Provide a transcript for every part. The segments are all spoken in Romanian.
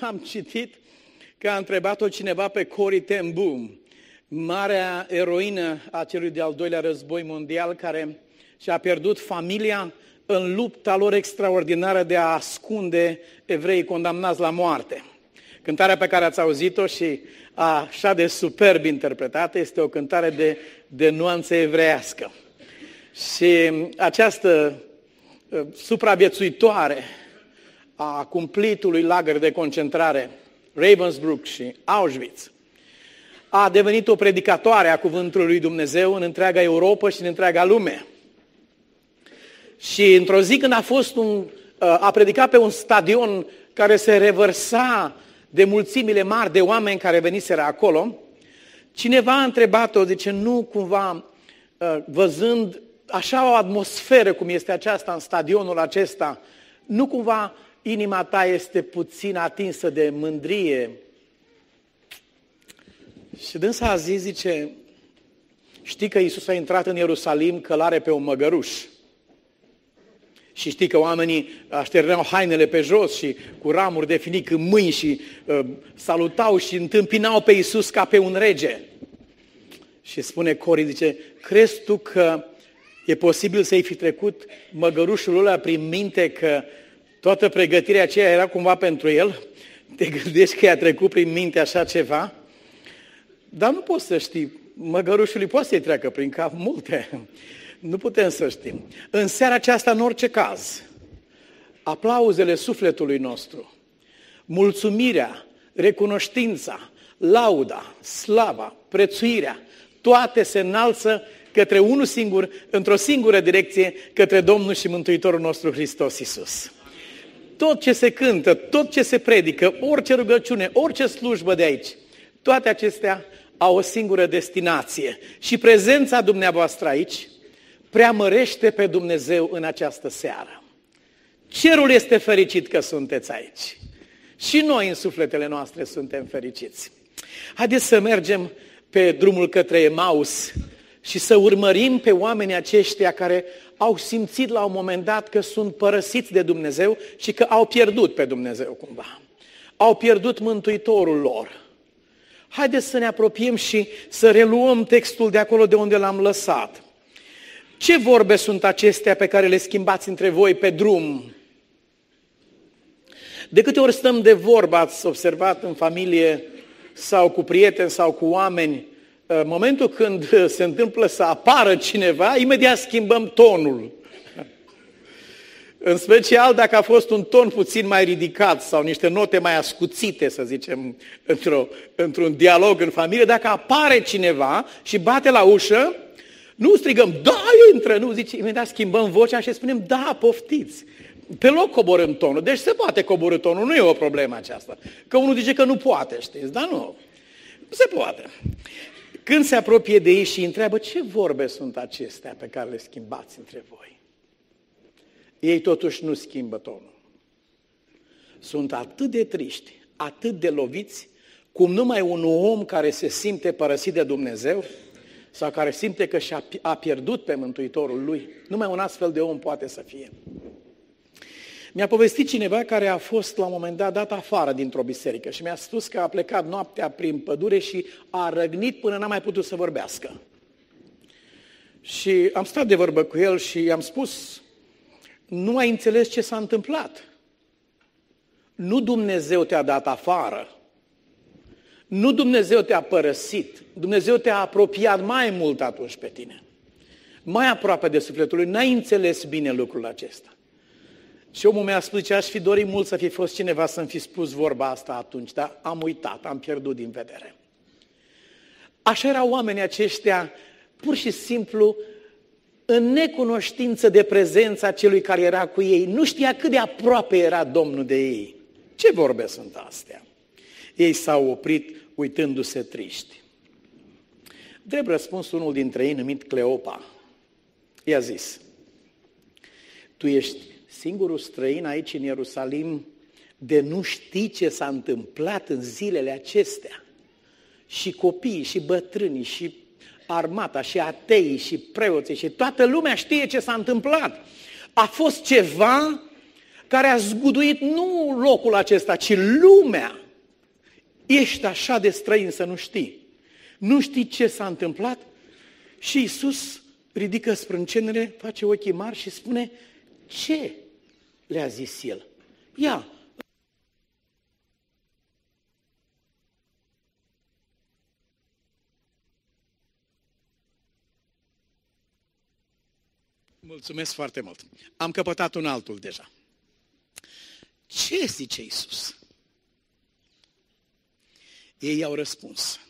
Am citit că a întrebat-o cineva pe Cory ten Boom, marea eroină a celui de-al doilea război mondial, care și-a pierdut familia în lupta lor extraordinară de a ascunde evrei condamnați la moarte. Cântarea pe care ați auzit-o și așa de superb interpretată este o cântare de, de nuanță evreiască. Și această uh, supraviețuitoare a cumplitului lagăr de concentrare, Ravensbrück și Auschwitz, a devenit o predicatoare a cuvântului lui Dumnezeu în întreaga Europa și în întreaga lume. Și într-o zi când a fost un, uh, a predicat pe un stadion care se revărsa de mulțimile mari de oameni care veniseră acolo, cineva a întrebat-o, zice, nu cumva, uh, văzând așa o atmosferă cum este aceasta în stadionul acesta, nu cumva inima ta este puțin atinsă de mândrie. Și dânsa a zis, zice, știi că Iisus a intrat în Ierusalim călare pe un măgăruș. Și știi că oamenii așterneau hainele pe jos și cu ramuri de finic în mâini și uh, salutau și întâmpinau pe Iisus ca pe un rege. Și spune Cori, zice, crezi tu că e posibil să-i fi trecut măgărușul ăla prin minte că Toată pregătirea aceea era cumva pentru el. Te gândești că i-a trecut prin minte așa ceva? Dar nu poți să știi. Măgărușului poate să-i treacă prin cap multe. Nu putem să știm. În seara aceasta, în orice caz, aplauzele sufletului nostru, mulțumirea, recunoștința, lauda, slava, prețuirea, toate se înalță către unul singur, într-o singură direcție, către Domnul și Mântuitorul nostru Hristos Isus tot ce se cântă, tot ce se predică, orice rugăciune, orice slujbă de aici, toate acestea au o singură destinație. Și prezența dumneavoastră aici preamărește pe Dumnezeu în această seară. Cerul este fericit că sunteți aici. Și noi în sufletele noastre suntem fericiți. Haideți să mergem pe drumul către Emaus și să urmărim pe oamenii aceștia care au simțit la un moment dat că sunt părăsiți de Dumnezeu și că au pierdut pe Dumnezeu cumva. Au pierdut Mântuitorul lor. Haideți să ne apropiem și să reluăm textul de acolo de unde l-am lăsat. Ce vorbe sunt acestea pe care le schimbați între voi pe drum? De câte ori stăm de vorbă, ați observat în familie sau cu prieteni sau cu oameni, în momentul când se întâmplă să apară cineva, imediat schimbăm tonul. În special dacă a fost un ton puțin mai ridicat sau niște note mai ascuțite, să zicem, într-o, într-un dialog în familie, dacă apare cineva și bate la ușă, nu strigăm, da, intră, nu, zice, imediat schimbăm vocea și spunem, da, poftiți. Pe loc coborâm tonul. Deci se poate coborâ tonul, nu e o problemă aceasta. Că unul zice că nu poate, știți, dar nu. Se poate. Când se apropie de ei și întreabă ce vorbe sunt acestea pe care le schimbați între voi, ei totuși nu schimbă tonul. Sunt atât de triști, atât de loviți, cum numai un om care se simte părăsit de Dumnezeu sau care simte că și-a pierdut pe Mântuitorul lui, numai un astfel de om poate să fie. Mi-a povestit cineva care a fost la un moment dat dat afară dintr-o biserică și mi-a spus că a plecat noaptea prin pădure și a răgnit până n-a mai putut să vorbească. Și am stat de vorbă cu el și i-am spus, nu ai înțeles ce s-a întâmplat. Nu Dumnezeu te-a dat afară. Nu Dumnezeu te-a părăsit. Dumnezeu te-a apropiat mai mult atunci pe tine. Mai aproape de sufletul lui. N-ai înțeles bine lucrul acesta. Și omul mi-a spus că aș fi dorit mult să fi fost cineva să-mi fi spus vorba asta atunci, dar am uitat, am pierdut din vedere. Așa erau oamenii aceștia, pur și simplu, în necunoștință de prezența celui care era cu ei. Nu știa cât de aproape era Domnul de ei. Ce vorbe sunt astea? Ei s-au oprit uitându-se triști. Drept răspuns unul dintre ei, numit Cleopa, i-a zis, tu ești singurul străin aici în Ierusalim de nu ști ce s-a întâmplat în zilele acestea. Și copiii, și bătrânii, și armata, și ateii, și preoții, și toată lumea știe ce s-a întâmplat. A fost ceva care a zguduit nu locul acesta, ci lumea. Ești așa de străin să nu știi. Nu știi ce s-a întâmplat? Și Isus ridică sprâncenele, face ochii mari și spune, ce le-a zis el? Ia, Mulțumesc foarte mult. Am căpătat un altul deja. Ce zice Isus? Ei au răspuns.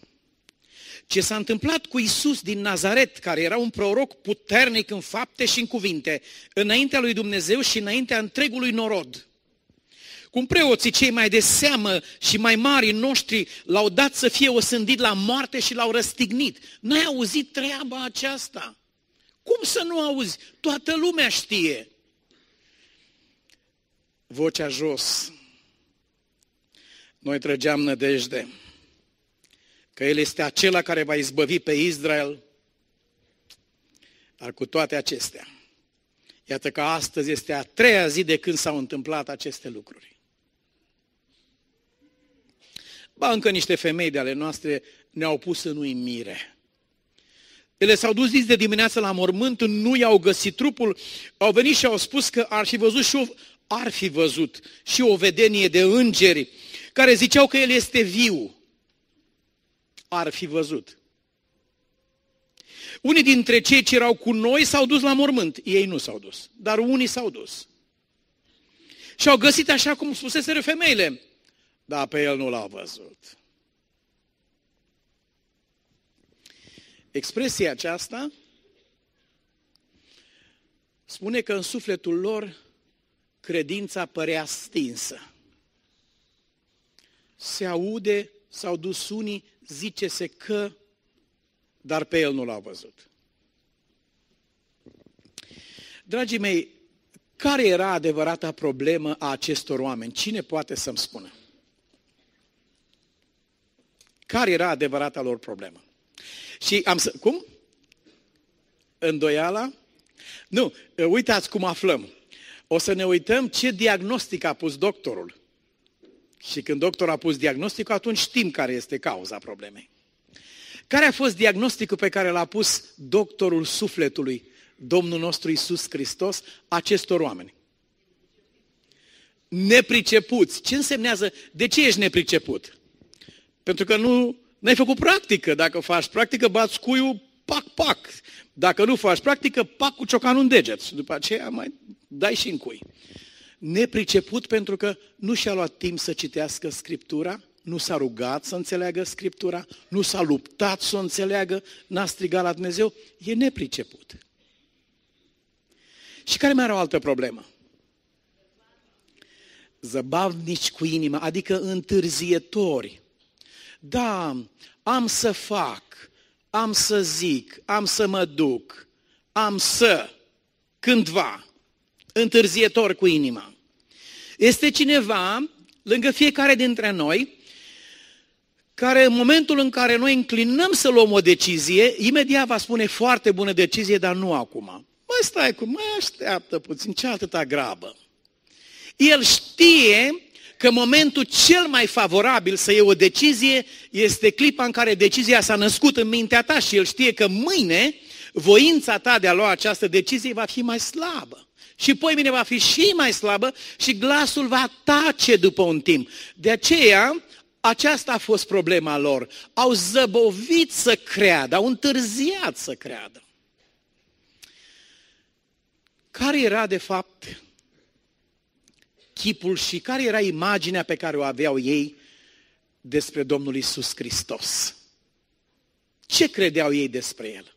Ce s-a întâmplat cu Isus din Nazaret, care era un proroc puternic în fapte și în cuvinte, înaintea lui Dumnezeu și înaintea întregului norod. Cum preoții cei mai de seamă și mai mari noștri l-au dat să fie osândit la moarte și l-au răstignit. N-ai auzit treaba aceasta? Cum să nu auzi? Toată lumea știe. Vocea jos. Noi trăgeam nădejde că El este acela care va izbăvi pe Israel, dar cu toate acestea, iată că astăzi este a treia zi de când s-au întâmplat aceste lucruri. Ba, încă niște femei de ale noastre ne-au pus în uimire. Ele s-au dus zi de dimineață la mormânt, nu i-au găsit trupul, au venit și au spus că ar fi văzut și o, ar fi văzut și o vedenie de îngeri care ziceau că el este viu. Ar fi văzut. Unii dintre cei ce erau cu noi s-au dus la mormânt. Ei nu s-au dus, dar unii s-au dus. Și au găsit așa cum spuseseră femeile. Dar pe el nu l-au văzut. Expresia aceasta spune că în sufletul lor credința părea stinsă. Se aude, s-au dus unii, zice-se că, dar pe el nu l-au văzut. Dragii mei, care era adevărata problemă a acestor oameni? Cine poate să-mi spună? Care era adevărata lor problemă? Și am să... Cum? Îndoiala? Nu, uitați cum aflăm. O să ne uităm ce diagnostic a pus doctorul. Și când doctorul a pus diagnosticul, atunci știm care este cauza problemei. Care a fost diagnosticul pe care l-a pus doctorul sufletului, Domnul nostru Isus Hristos, acestor oameni? Nepricepuți. Ce însemnează? De ce ești nepriceput? Pentru că nu N-ai făcut practică. Dacă faci practică, bați cuiul, pac, pac. Dacă nu faci practică, pac cu ciocanul în deget. Și după aceea mai dai și în cui. Nepriceput pentru că nu și-a luat timp să citească Scriptura, nu s-a rugat să înțeleagă Scriptura, nu s-a luptat să o înțeleagă, n-a strigat la Dumnezeu, e nepriceput. Și care mai are o altă problemă? Zăbavnici cu inima, adică întârzietori da, am să fac, am să zic, am să mă duc, am să, cândva, întârzietor cu inima. Este cineva lângă fiecare dintre noi care în momentul în care noi înclinăm să luăm o decizie, imediat va spune foarte bună decizie, dar nu acum. Mai stai cu, mai așteaptă puțin, ce atâta grabă. El știe că momentul cel mai favorabil să iei o decizie este clipa în care decizia s-a născut în mintea ta și el știe că mâine voința ta de a lua această decizie va fi mai slabă. Și poi mine va fi și mai slabă și glasul va tace după un timp. De aceea, aceasta a fost problema lor. Au zăbovit să creadă, au întârziat să creadă. Care era, de fapt, chipul și care era imaginea pe care o aveau ei despre Domnul Isus Hristos. Ce credeau ei despre El?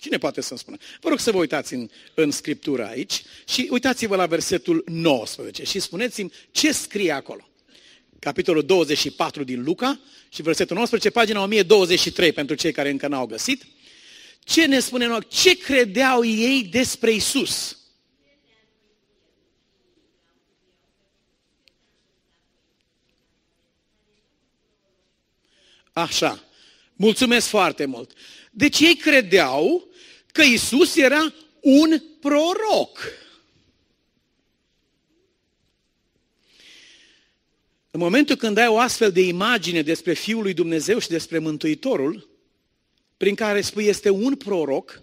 Cine poate să-mi spună? Vă rog să vă uitați în, în Scriptură aici și uitați-vă la versetul 19 și spuneți-mi ce scrie acolo. Capitolul 24 din Luca și versetul 19, pagina 1023 pentru cei care încă n-au găsit. Ce ne spune noi? Ce credeau ei despre Isus? Așa. Mulțumesc foarte mult. Deci ei credeau că Isus era un proroc. În momentul când ai o astfel de imagine despre Fiul lui Dumnezeu și despre Mântuitorul, prin care spui este un proroc,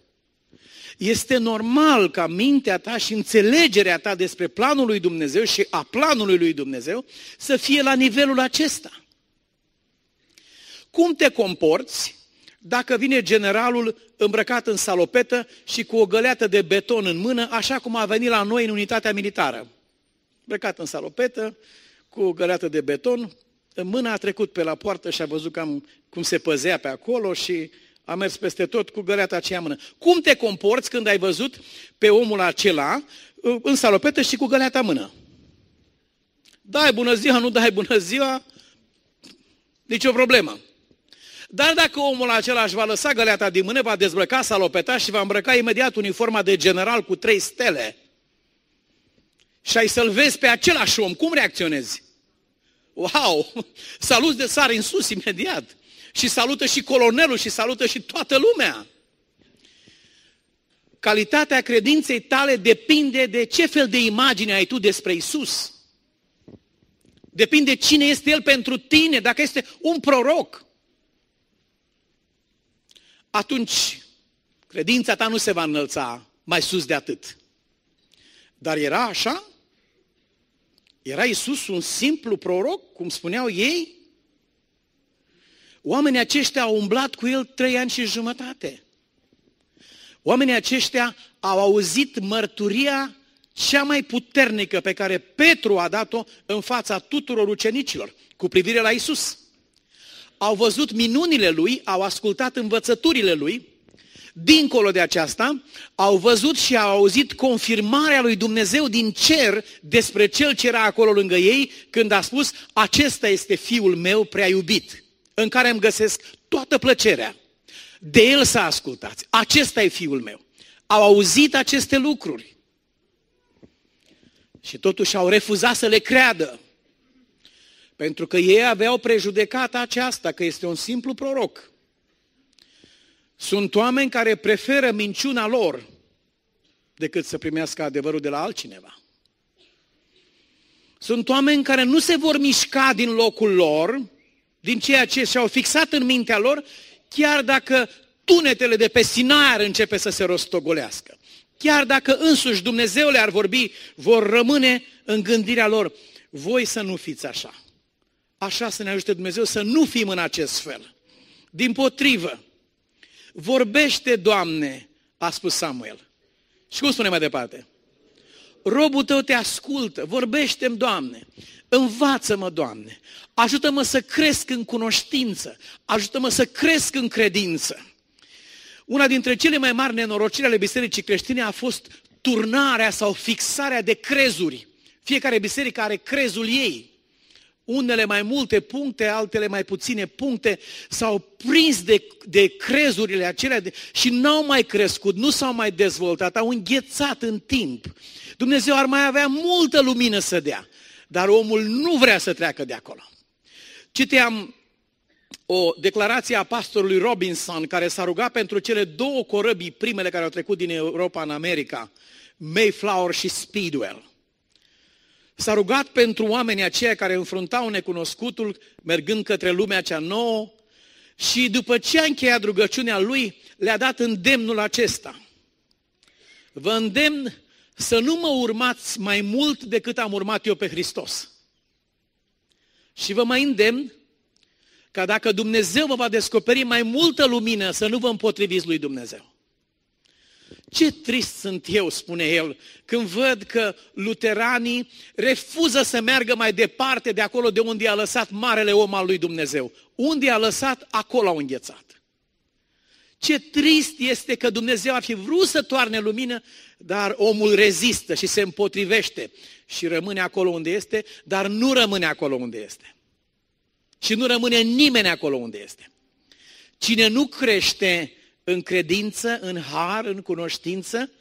este normal ca mintea ta și înțelegerea ta despre planul lui Dumnezeu și a planului lui Dumnezeu să fie la nivelul acesta. Cum te comporți dacă vine generalul îmbrăcat în salopetă și cu o găleată de beton în mână, așa cum a venit la noi în unitatea militară? Îmbrăcat în salopetă, cu o găleată de beton, în mână a trecut pe la poartă și a văzut cam cum se păzea pe acolo și a mers peste tot cu găleata aceea mână. Cum te comporți când ai văzut pe omul acela uh, în salopetă și cu găleata mână? Dai bună ziua, nu dai bună ziua, nicio problemă. Dar dacă omul acela își va lăsa găleata din mână, va dezbrăca salopeta și va îmbrăca imediat uniforma de general cu trei stele și ai să-l vezi pe același om, cum reacționezi? Wow! Salut de sari în sus imediat și salută și colonelul și salută și toată lumea. Calitatea credinței tale depinde de ce fel de imagine ai tu despre Isus. Depinde cine este El pentru tine, dacă este un proroc. Atunci, credința ta nu se va înălța mai sus de atât. Dar era așa? Era Isus un simplu proroc, cum spuneau ei? Oamenii aceștia au umblat cu el trei ani și jumătate. Oamenii aceștia au auzit mărturia cea mai puternică pe care Petru a dat-o în fața tuturor ucenicilor cu privire la Isus. Au văzut minunile lui, au ascultat învățăturile lui, dincolo de aceasta, au văzut și au auzit confirmarea lui Dumnezeu din cer despre cel ce era acolo lângă ei când a spus, acesta este fiul meu prea iubit în care îmi găsesc toată plăcerea. De el să ascultați. Acesta e fiul meu. Au auzit aceste lucruri. Și totuși au refuzat să le creadă. Pentru că ei aveau prejudecata aceasta, că este un simplu proroc. Sunt oameni care preferă minciuna lor decât să primească adevărul de la altcineva. Sunt oameni care nu se vor mișca din locul lor din ceea ce și-au fixat în mintea lor, chiar dacă tunetele de pe Sinai ar începe să se rostogolească. Chiar dacă însuși Dumnezeu le-ar vorbi, vor rămâne în gândirea lor. Voi să nu fiți așa. Așa să ne ajute Dumnezeu să nu fim în acest fel. Din potrivă, vorbește, Doamne, a spus Samuel. Și cum spune mai departe? Robul tău te ascultă, vorbește-mi, Doamne. Învață-mă, Doamne, ajută-mă să cresc în cunoștință, ajută-mă să cresc în credință. Una dintre cele mai mari nenorociri ale bisericii creștine a fost turnarea sau fixarea de crezuri. Fiecare biserică are crezul ei. Unele mai multe puncte, altele mai puține puncte, s-au prins de, de crezurile acelea de, și n-au mai crescut, nu s-au mai dezvoltat, au înghețat în timp. Dumnezeu ar mai avea multă lumină să dea. Dar omul nu vrea să treacă de acolo. Citeam o declarație a pastorului Robinson care s-a rugat pentru cele două corăbii primele care au trecut din Europa în America, Mayflower și Speedwell. S-a rugat pentru oamenii aceia care înfruntau necunoscutul mergând către lumea cea nouă și după ce a încheiat rugăciunea lui, le-a dat îndemnul acesta. Vă îndemn să nu mă urmați mai mult decât am urmat eu pe Hristos. Și vă mai îndemn ca dacă Dumnezeu vă va descoperi mai multă lumină, să nu vă împotriviți lui Dumnezeu. Ce trist sunt eu, spune el, când văd că luteranii refuză să meargă mai departe de acolo de unde a lăsat marele om al lui Dumnezeu. Unde a lăsat, acolo au înghețat. Ce trist este că Dumnezeu ar fi vrut să toarne lumină, dar omul rezistă și se împotrivește și rămâne acolo unde este, dar nu rămâne acolo unde este. Și nu rămâne nimeni acolo unde este. Cine nu crește în credință, în har, în cunoștință,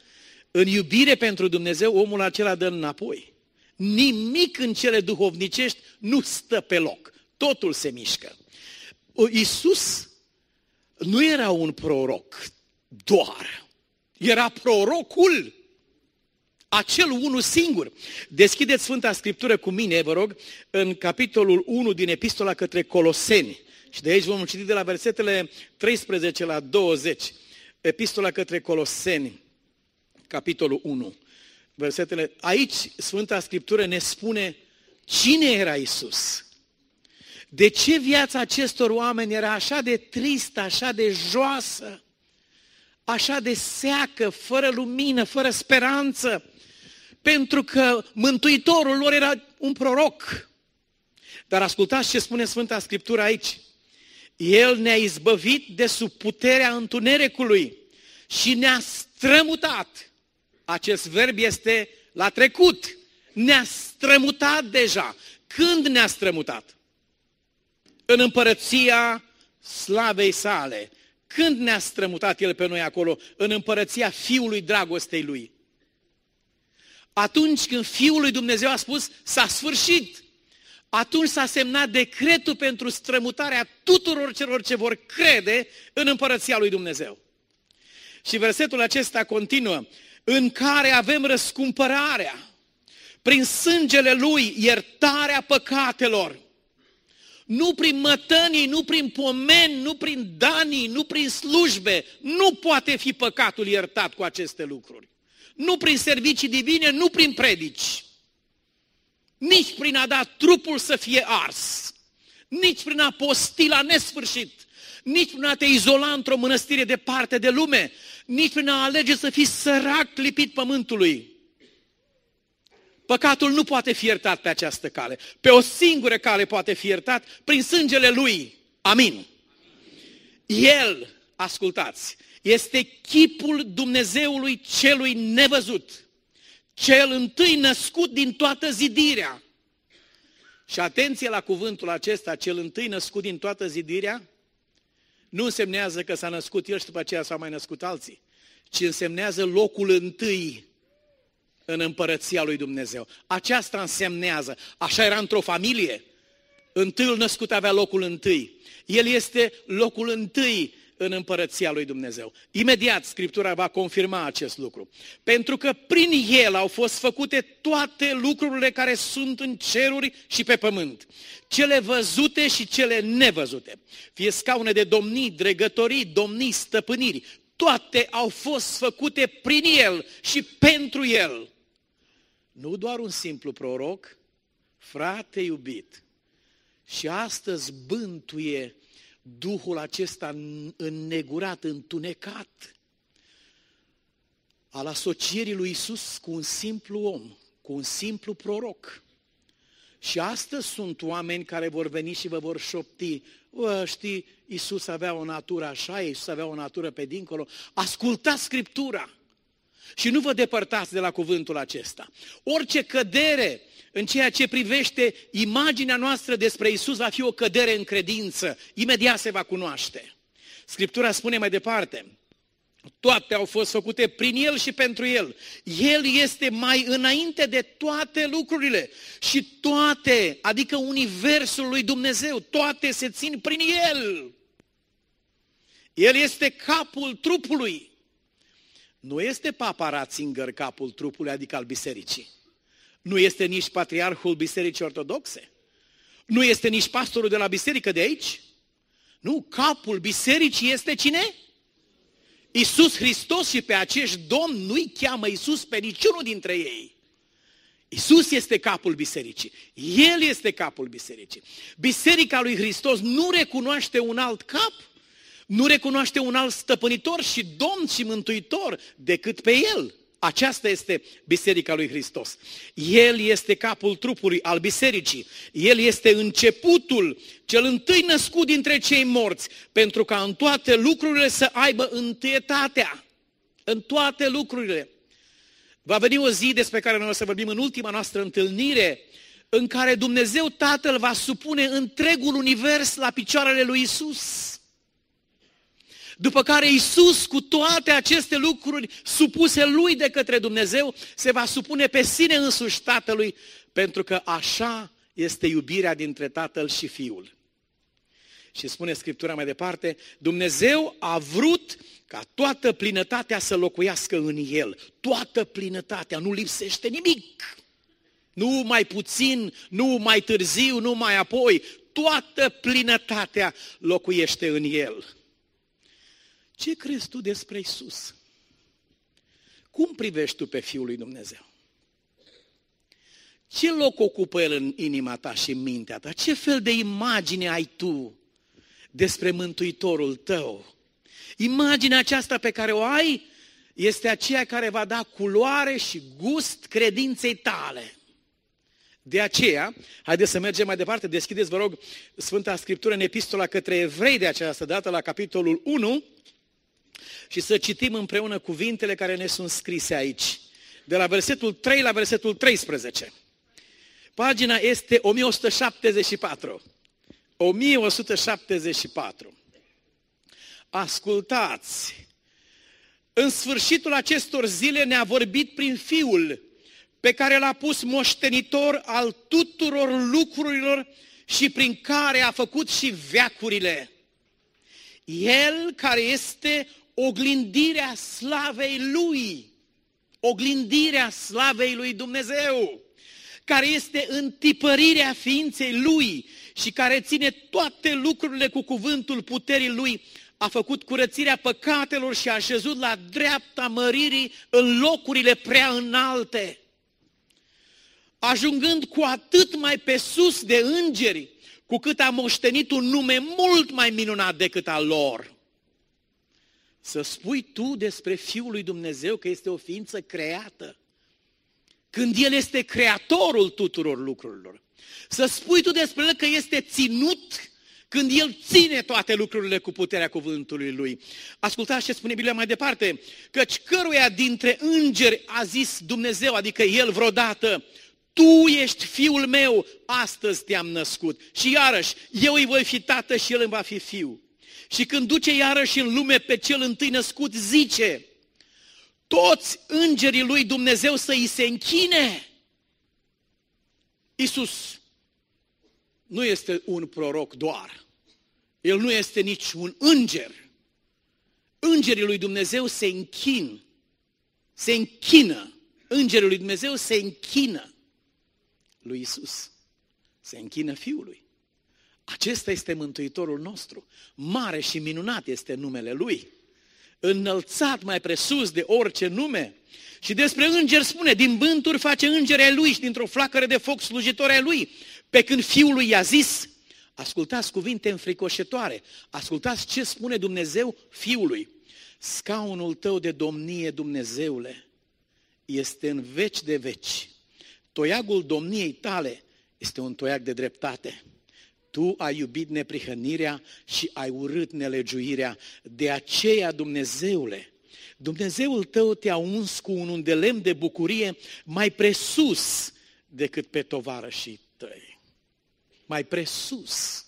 în iubire pentru Dumnezeu, omul acela dă înapoi. Nimic în cele duhovnicești nu stă pe loc. Totul se mișcă. Iisus nu era un proroc doar. Era prorocul. Acel unul singur. Deschideți Sfânta Scriptură cu mine, vă rog, în capitolul 1 din Epistola către Coloseni. Și de aici vom citi de la versetele 13 la 20. Epistola către Coloseni, capitolul 1. Versetele. Aici Sfânta Scriptură ne spune cine era Isus. De ce viața acestor oameni era așa de tristă, așa de joasă, așa de seacă, fără lumină, fără speranță? Pentru că Mântuitorul lor era un proroc. Dar ascultați ce spune Sfânta Scriptură aici. El ne-a izbăvit de sub puterea întunericului și ne-a strămutat. Acest verb este la trecut. Ne-a strămutat deja. Când ne-a strămutat? În împărăția slavei sale. Când ne-a strămutat El pe noi acolo? În împărăția Fiului dragostei Lui. Atunci când Fiul lui Dumnezeu a spus, s-a sfârșit. Atunci s-a semnat decretul pentru strămutarea tuturor celor ce vor crede în împărăția lui Dumnezeu. Și versetul acesta continuă, în care avem răscumpărarea, prin sângele lui, iertarea păcatelor. Nu prin mătănii, nu prin pomeni, nu prin danii, nu prin slujbe. Nu poate fi păcatul iertat cu aceste lucruri. Nu prin servicii divine, nu prin predici. Nici prin a da trupul să fie ars. Nici prin a posti la nesfârșit. Nici prin a te izola într-o mănăstire departe de lume. Nici prin a alege să fii sărac lipit pământului. Păcatul nu poate fi iertat pe această cale. Pe o singură cale poate fi iertat prin sângele Lui. Amin. El, ascultați, este chipul Dumnezeului celui nevăzut, cel întâi născut din toată zidirea. Și atenție la cuvântul acesta, cel întâi născut din toată zidirea, nu însemnează că s-a născut el și după aceea s-au mai născut alții, ci însemnează locul întâi în împărăția lui Dumnezeu. Aceasta însemnează. Așa era într-o familie. Întâiul născut avea locul întâi. El este locul întâi în împărăția lui Dumnezeu. Imediat Scriptura va confirma acest lucru. Pentru că prin El au fost făcute toate lucrurile care sunt în ceruri și pe pământ. Cele văzute și cele nevăzute. Fie scaune de domnii, dregătorii, domnii, stăpâniri. Toate au fost făcute prin El și pentru El. Nu doar un simplu proroc, frate iubit. Și astăzi bântuie Duhul acesta înnegurat, întunecat, al asocierii lui Isus cu un simplu om, cu un simplu proroc. Și astăzi sunt oameni care vor veni și vă vor șopti, Bă, știi, Isus avea o natură așa, Isus avea o natură pe dincolo. Ascultați Scriptura și nu vă depărtați de la cuvântul acesta. Orice cădere în ceea ce privește imaginea noastră despre Isus va fi o cădere în credință. Imediat se va cunoaște. Scriptura spune mai departe, toate au fost făcute prin El și pentru El. El este mai înainte de toate lucrurile și toate, adică Universul lui Dumnezeu, toate se țin prin El. El este capul trupului. Nu este papa Ratzinger capul trupului, adică al bisericii. Nu este nici patriarhul Bisericii Ortodoxe. Nu este nici pastorul de la biserică de aici. Nu, capul bisericii este cine? Isus Hristos și pe acești domn nu-i cheamă Isus pe niciunul dintre ei. Isus este capul bisericii. El este capul bisericii. Biserica lui Hristos nu recunoaște un alt cap, nu recunoaște un alt stăpânitor și domn și mântuitor decât pe El. Aceasta este Biserica lui Hristos. El este capul trupului al bisericii. El este începutul, cel întâi născut dintre cei morți, pentru ca în toate lucrurile să aibă întâietatea. În toate lucrurile. Va veni o zi despre care noi o să vorbim în ultima noastră întâlnire, în care Dumnezeu Tatăl va supune întregul univers la picioarele lui Isus. După care Isus, cu toate aceste lucruri supuse lui de către Dumnezeu, se va supune pe sine însuși Tatălui, pentru că așa este iubirea dintre Tatăl și Fiul. Și spune Scriptura mai departe, Dumnezeu a vrut ca toată plinătatea să locuiască în el. Toată plinătatea, nu lipsește nimic. Nu mai puțin, nu mai târziu, nu mai apoi. Toată plinătatea locuiește în el. Ce crezi tu despre Isus? Cum privești tu pe Fiul lui Dumnezeu? Ce loc ocupă El în inima ta și în mintea ta? Ce fel de imagine ai tu despre Mântuitorul tău? Imaginea aceasta pe care o ai este aceea care va da culoare și gust credinței tale. De aceea, haideți să mergem mai departe, deschideți, vă rog, Sfânta Scriptură în epistola către evrei de această dată, la capitolul 1, și să citim împreună cuvintele care ne sunt scrise aici. De la versetul 3 la versetul 13. Pagina este 1174. 1174. Ascultați! În sfârșitul acestor zile ne-a vorbit prin Fiul, pe care l-a pus moștenitor al tuturor lucrurilor și prin care a făcut și veacurile. El care este oglindirea slavei Lui, oglindirea slavei Lui Dumnezeu, care este întipărirea ființei Lui și care ține toate lucrurile cu cuvântul puterii Lui, a făcut curățirea păcatelor și a așezut la dreapta măririi în locurile prea înalte, ajungând cu atât mai pe sus de îngeri, cu cât a moștenit un nume mult mai minunat decât al lor. Să spui tu despre Fiul lui Dumnezeu că este o ființă creată, când El este creatorul tuturor lucrurilor. Să spui tu despre El că este ținut când El ține toate lucrurile cu puterea cuvântului Lui. Ascultați ce spune Biblia mai departe, căci căruia dintre îngeri a zis Dumnezeu, adică El vreodată, tu ești fiul meu, astăzi te-am născut. Și iarăși, eu îi voi fi tată și el îmi va fi fiu. Și când duce iarăși în lume pe cel întâi născut, zice, toți îngerii lui Dumnezeu să îi se închine. Iisus nu este un proroc doar. El nu este nici un înger. Îngerii lui Dumnezeu se închin. Se închină. Îngerii lui Dumnezeu se închină lui Isus. Se închină Fiului. Acesta este Mântuitorul nostru. Mare și minunat este numele Lui. Înălțat mai presus de orice nume. Și despre înger spune, din bânturi face îngeri ai Lui și dintr-o flacără de foc slujitori ai Lui. Pe când Fiul lui i-a zis, ascultați cuvinte înfricoșătoare, ascultați ce spune Dumnezeu Fiului. Scaunul tău de domnie, Dumnezeule, este în veci de veci. Toiagul domniei tale este un toiag de dreptate. Tu ai iubit neprihănirea și ai urât nelegiuirea. De aceea, Dumnezeule, Dumnezeul tău te-a uns cu un undelem de bucurie mai presus decât pe tovarășii tăi. Mai presus.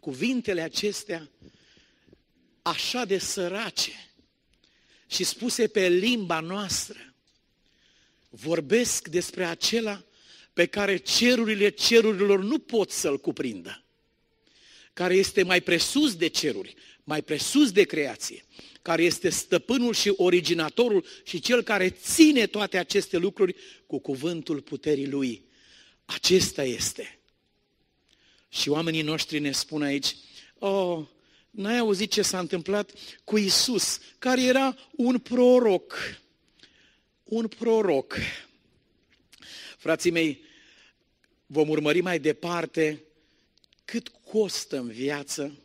Cuvintele acestea așa de sărace și spuse pe limba noastră, vorbesc despre acela pe care cerurile cerurilor nu pot să-l cuprindă, care este mai presus de ceruri, mai presus de creație, care este stăpânul și originatorul și cel care ține toate aceste lucruri cu cuvântul puterii lui. Acesta este. Și oamenii noștri ne spun aici, oh, n-ai auzit ce s-a întâmplat cu Isus, care era un proroc. Un proroc. Frații mei, vom urmări mai departe cât costă în viață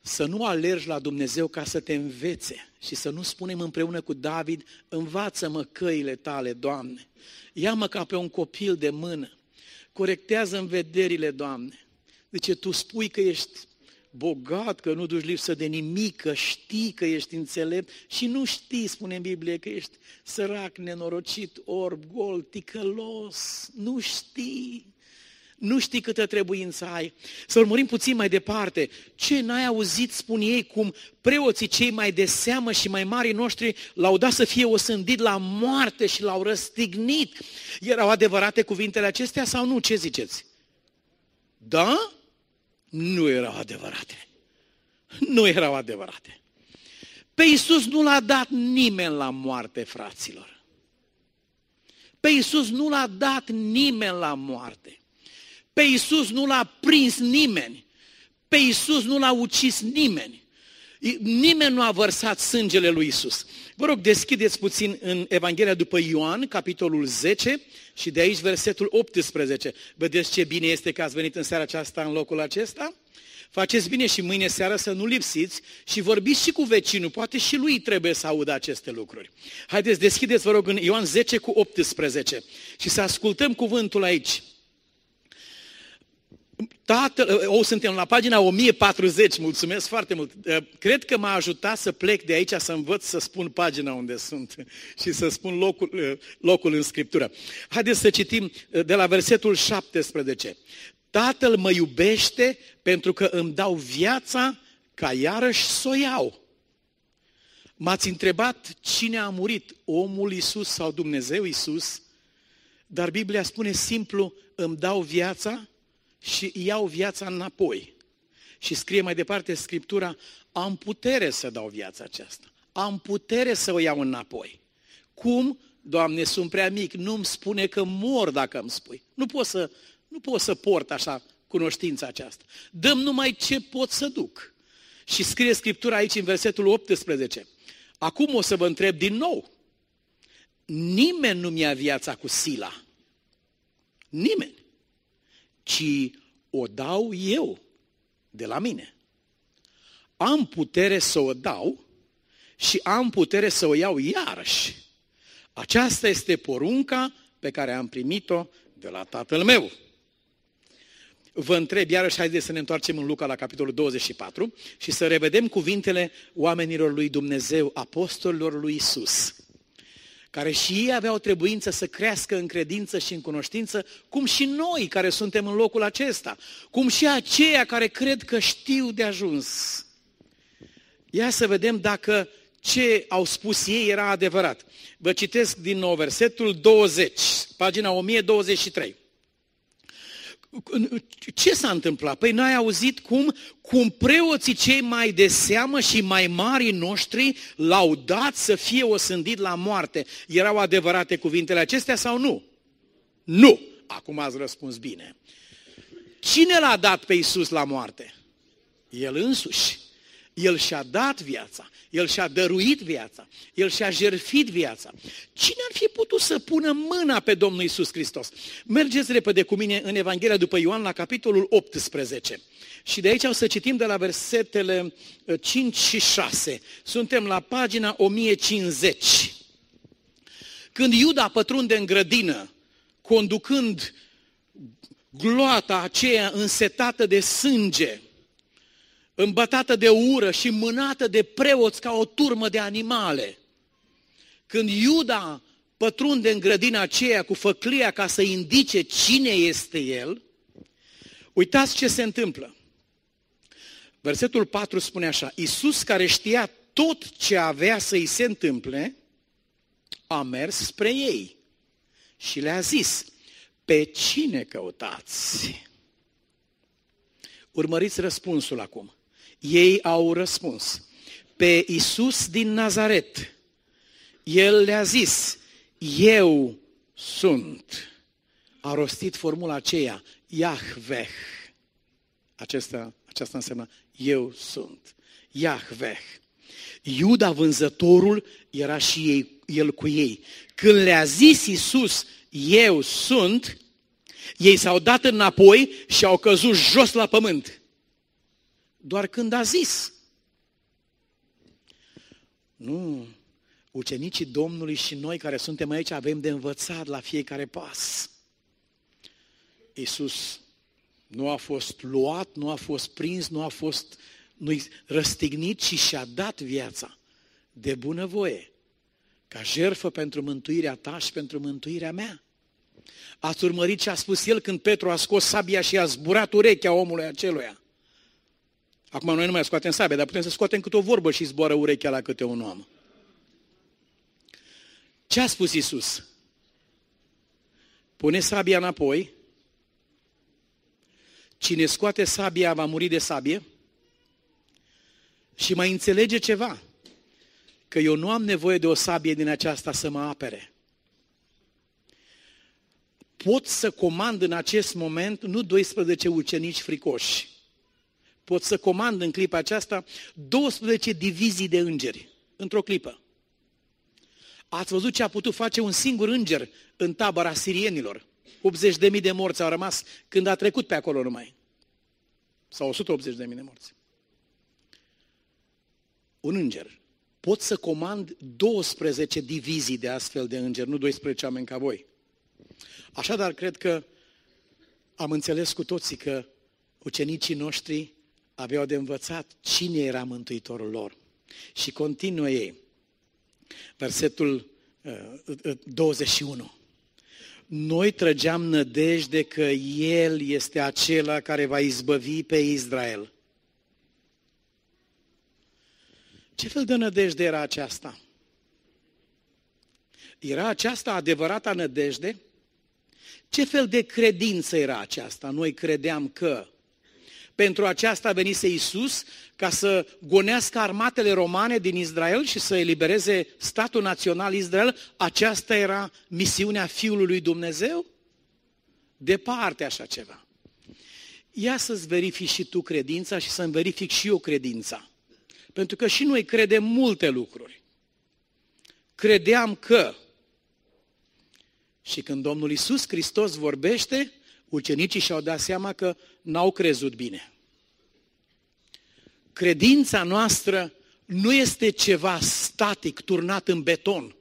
să nu alergi la Dumnezeu ca să te învețe și să nu spunem împreună cu David, învață-mă căile tale, Doamne. Ia-mă ca pe un copil de mână. Corectează în vederile, Doamne. Deci Tu spui că ești bogat, că nu duci lipsă de nimic, că știi că ești înțelept și nu știi, spune în Biblie, că ești sărac, nenorocit, orb, gol, ticălos, nu știi. Nu știi câtă trebuință ai. Să urmărim puțin mai departe. Ce n-ai auzit, spun ei, cum preoții cei mai de seamă și mai mari noștri l-au dat să fie osândit la moarte și l-au răstignit. Erau adevărate cuvintele acestea sau nu? Ce ziceți? Da? Nu erau adevărate. Nu erau adevărate. Pe Iisus nu l-a dat nimeni la moarte, fraților. Pe Iisus nu l-a dat nimeni la moarte. Pe Iisus nu l-a prins nimeni. Pe Iisus nu l-a ucis nimeni. Nimeni nu a vărsat sângele lui Isus. Vă rog, deschideți puțin în Evanghelia după Ioan, capitolul 10 și de aici versetul 18. Vedeți ce bine este că ați venit în seara aceasta în locul acesta? Faceți bine și mâine seara să nu lipsiți și vorbiți și cu vecinul, poate și lui trebuie să audă aceste lucruri. Haideți, deschideți, vă rog, în Ioan 10 cu 18 și să ascultăm cuvântul aici. Tatăl, o, suntem la pagina 1040, mulțumesc foarte mult. Uh, cred că m-a ajutat să plec de aici, să învăț să spun pagina unde sunt și să spun locul, uh, locul în Scriptură. Haideți să citim uh, de la versetul 17. Tatăl mă iubește pentru că îmi dau viața ca iarăși să o iau. M-ați întrebat cine a murit, omul Isus sau Dumnezeu Isus, dar Biblia spune simplu, îmi dau viața și iau viața înapoi. Și scrie mai departe Scriptura, am putere să dau viața aceasta. Am putere să o iau înapoi. Cum? Doamne, sunt prea mic, nu-mi spune că mor dacă îmi spui. Nu pot să, nu pot să port așa cunoștința aceasta. Dăm numai ce pot să duc. Și scrie Scriptura aici în versetul 18. Acum o să vă întreb din nou. Nimeni nu mi-a viața cu sila. Nimeni ci o dau eu de la mine. Am putere să o dau și am putere să o iau iarăși. Aceasta este porunca pe care am primit-o de la tatăl meu. Vă întreb, iarăși haideți să ne întoarcem în Luca la capitolul 24 și să revedem cuvintele oamenilor lui Dumnezeu, apostolilor lui Isus care și ei aveau trebuință să crească în credință și în cunoștință, cum și noi care suntem în locul acesta, cum și aceia care cred că știu de ajuns. Ia să vedem dacă ce au spus ei era adevărat. Vă citesc din nou versetul 20, pagina 1023. Ce s-a întâmplat? Păi n-ai auzit cum, cum preoții cei mai de seamă și mai mari noștri l-au dat să fie osândit la moarte. Erau adevărate cuvintele acestea sau nu? Nu! Acum ați răspuns bine. Cine l-a dat pe Isus la moarte? El însuși. El și-a dat viața, El și-a dăruit viața, El și-a jertfit viața. Cine ar fi putut să pună mâna pe Domnul Isus Hristos? Mergeți repede cu mine în Evanghelia după Ioan la capitolul 18. Și de aici o să citim de la versetele 5 uh, și 6. Suntem la pagina 1050. Când Iuda pătrunde în grădină, conducând gloata aceea însetată de sânge, îmbătată de ură și mânată de preoți ca o turmă de animale. Când Iuda pătrunde în grădina aceea cu făclia ca să indice cine este el, uitați ce se întâmplă. Versetul 4 spune așa, Iisus care știa tot ce avea să îi se întâmple, a mers spre ei și le-a zis, pe cine căutați? Urmăriți răspunsul acum. Ei au răspuns, pe Isus din Nazaret. El le-a zis, eu sunt. A rostit formula aceea, Yahveh. Acesta, aceasta înseamnă, eu sunt. Yahveh. Iuda vânzătorul era și ei, el cu ei. Când le-a zis Isus, eu sunt, ei s-au dat înapoi și au căzut jos la pământ doar când a zis. Nu, ucenicii Domnului și noi care suntem aici avem de învățat la fiecare pas. Iisus nu a fost luat, nu a fost prins, nu a fost nu răstignit, ci și-a dat viața de bunăvoie, ca jerfă pentru mântuirea ta și pentru mântuirea mea. Ați urmărit ce a spus el când Petru a scos sabia și a zburat urechea omului aceluia. Acum noi nu mai scoatem sabia, dar putem să scoatem câte o vorbă și zboară urechea la câte un om. Ce a spus Isus? Pune sabia înapoi. Cine scoate sabia va muri de sabie și mai înțelege ceva, că eu nu am nevoie de o sabie din aceasta să mă apere. Pot să comand în acest moment nu 12 ucenici fricoși, pot să comand în clipa aceasta 12 divizii de îngeri, într-o clipă. Ați văzut ce a putut face un singur înger în tabăra sirienilor? 80 de mii de morți au rămas când a trecut pe acolo numai. Sau 180 de mii de morți. Un înger. Pot să comand 12 divizii de astfel de îngeri, nu 12 oameni ca voi. Așadar, cred că am înțeles cu toții că ucenicii noștri aveau de învățat cine era Mântuitorul lor. Și continuă ei. Versetul uh, 21. Uh, Noi trăgeam nădejde că El este acela care va izbăvi pe Israel. Ce fel de nădejde era aceasta? Era aceasta adevărata nădejde? Ce fel de credință era aceasta? Noi credeam că pentru aceasta venise Isus ca să gonească armatele romane din Israel și să elibereze statul național Israel. Aceasta era misiunea Fiului lui Dumnezeu? Departe așa ceva. Ia să-ți verifici și tu credința și să-mi verific și eu credința. Pentru că și noi credem multe lucruri. Credeam că. Și când Domnul Isus Hristos vorbește, ucenicii și-au dat seama că n-au crezut bine. Credința noastră nu este ceva static, turnat în beton.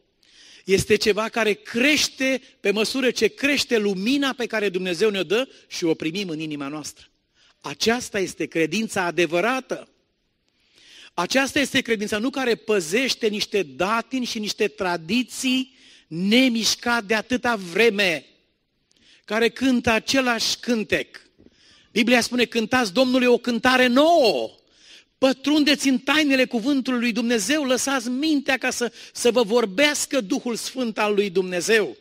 Este ceva care crește pe măsură ce crește lumina pe care Dumnezeu ne-o dă și o primim în inima noastră. Aceasta este credința adevărată. Aceasta este credința nu care păzește niște datini și niște tradiții nemișcat de atâta vreme, care cântă același cântec. Biblia spune, cântați Domnului o cântare nouă. Pătrundeți în tainele cuvântului lui Dumnezeu, lăsați mintea ca să, să vă vorbească Duhul Sfânt al lui Dumnezeu.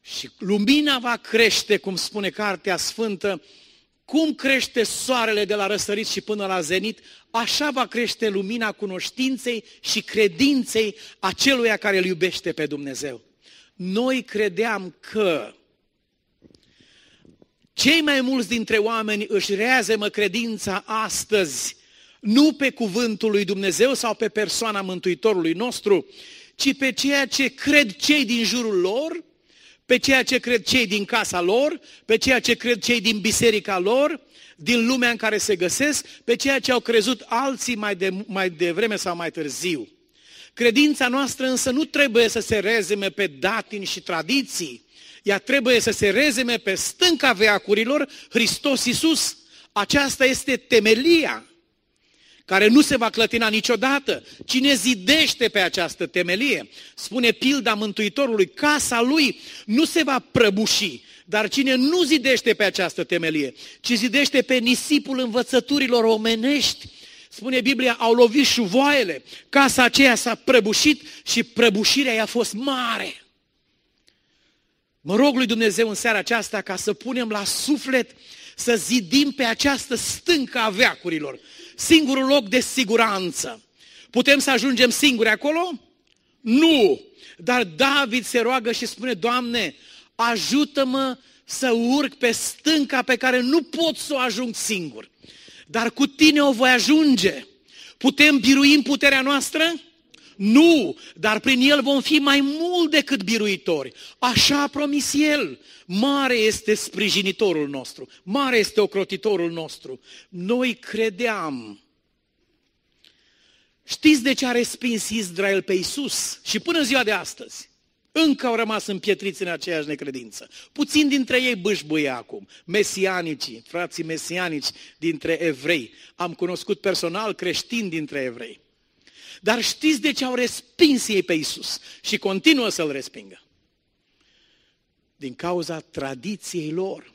Și lumina va crește, cum spune Cartea Sfântă, cum crește soarele de la răsărit și până la zenit, așa va crește lumina cunoștinței și credinței aceluia care îl iubește pe Dumnezeu. Noi credeam că cei mai mulți dintre oameni își reazemă credința astăzi nu pe cuvântul lui Dumnezeu sau pe persoana Mântuitorului nostru, ci pe ceea ce cred cei din jurul lor, pe ceea ce cred cei din casa lor, pe ceea ce cred cei din biserica lor, din lumea în care se găsesc, pe ceea ce au crezut alții mai, de, mai devreme sau mai târziu. Credința noastră însă nu trebuie să se rezeme pe datini și tradiții, ea trebuie să se rezeme pe stânca veacurilor, Hristos Iisus. Aceasta este temelia care nu se va clătina niciodată. Cine zidește pe această temelie, spune pilda Mântuitorului, casa lui nu se va prăbuși, dar cine nu zidește pe această temelie, ci zidește pe nisipul învățăturilor omenești, spune Biblia, au lovit șuvoaiele, casa aceea s-a prăbușit și prăbușirea i-a fost mare. Mă rog lui Dumnezeu în seara aceasta ca să punem la suflet, să zidim pe această stâncă a veacurilor, singurul loc de siguranță. Putem să ajungem singuri acolo? Nu! Dar David se roagă și spune, Doamne, ajută-mă să urc pe stânca pe care nu pot să o ajung singur. Dar cu tine o voi ajunge. Putem birui în puterea noastră? Nu, dar prin el vom fi mai mult decât biruitori. Așa a promis el. Mare este sprijinitorul nostru, mare este ocrotitorul nostru. Noi credeam. Știți de ce a respins Israel pe Isus? Și până în ziua de astăzi, încă au rămas împietriți în aceeași necredință. Puțin dintre ei bâșbuie acum, mesianicii, frații mesianici dintre evrei. Am cunoscut personal creștini dintre evrei. Dar știți de ce au respins ei pe Isus și continuă să-L respingă? Din cauza tradiției lor.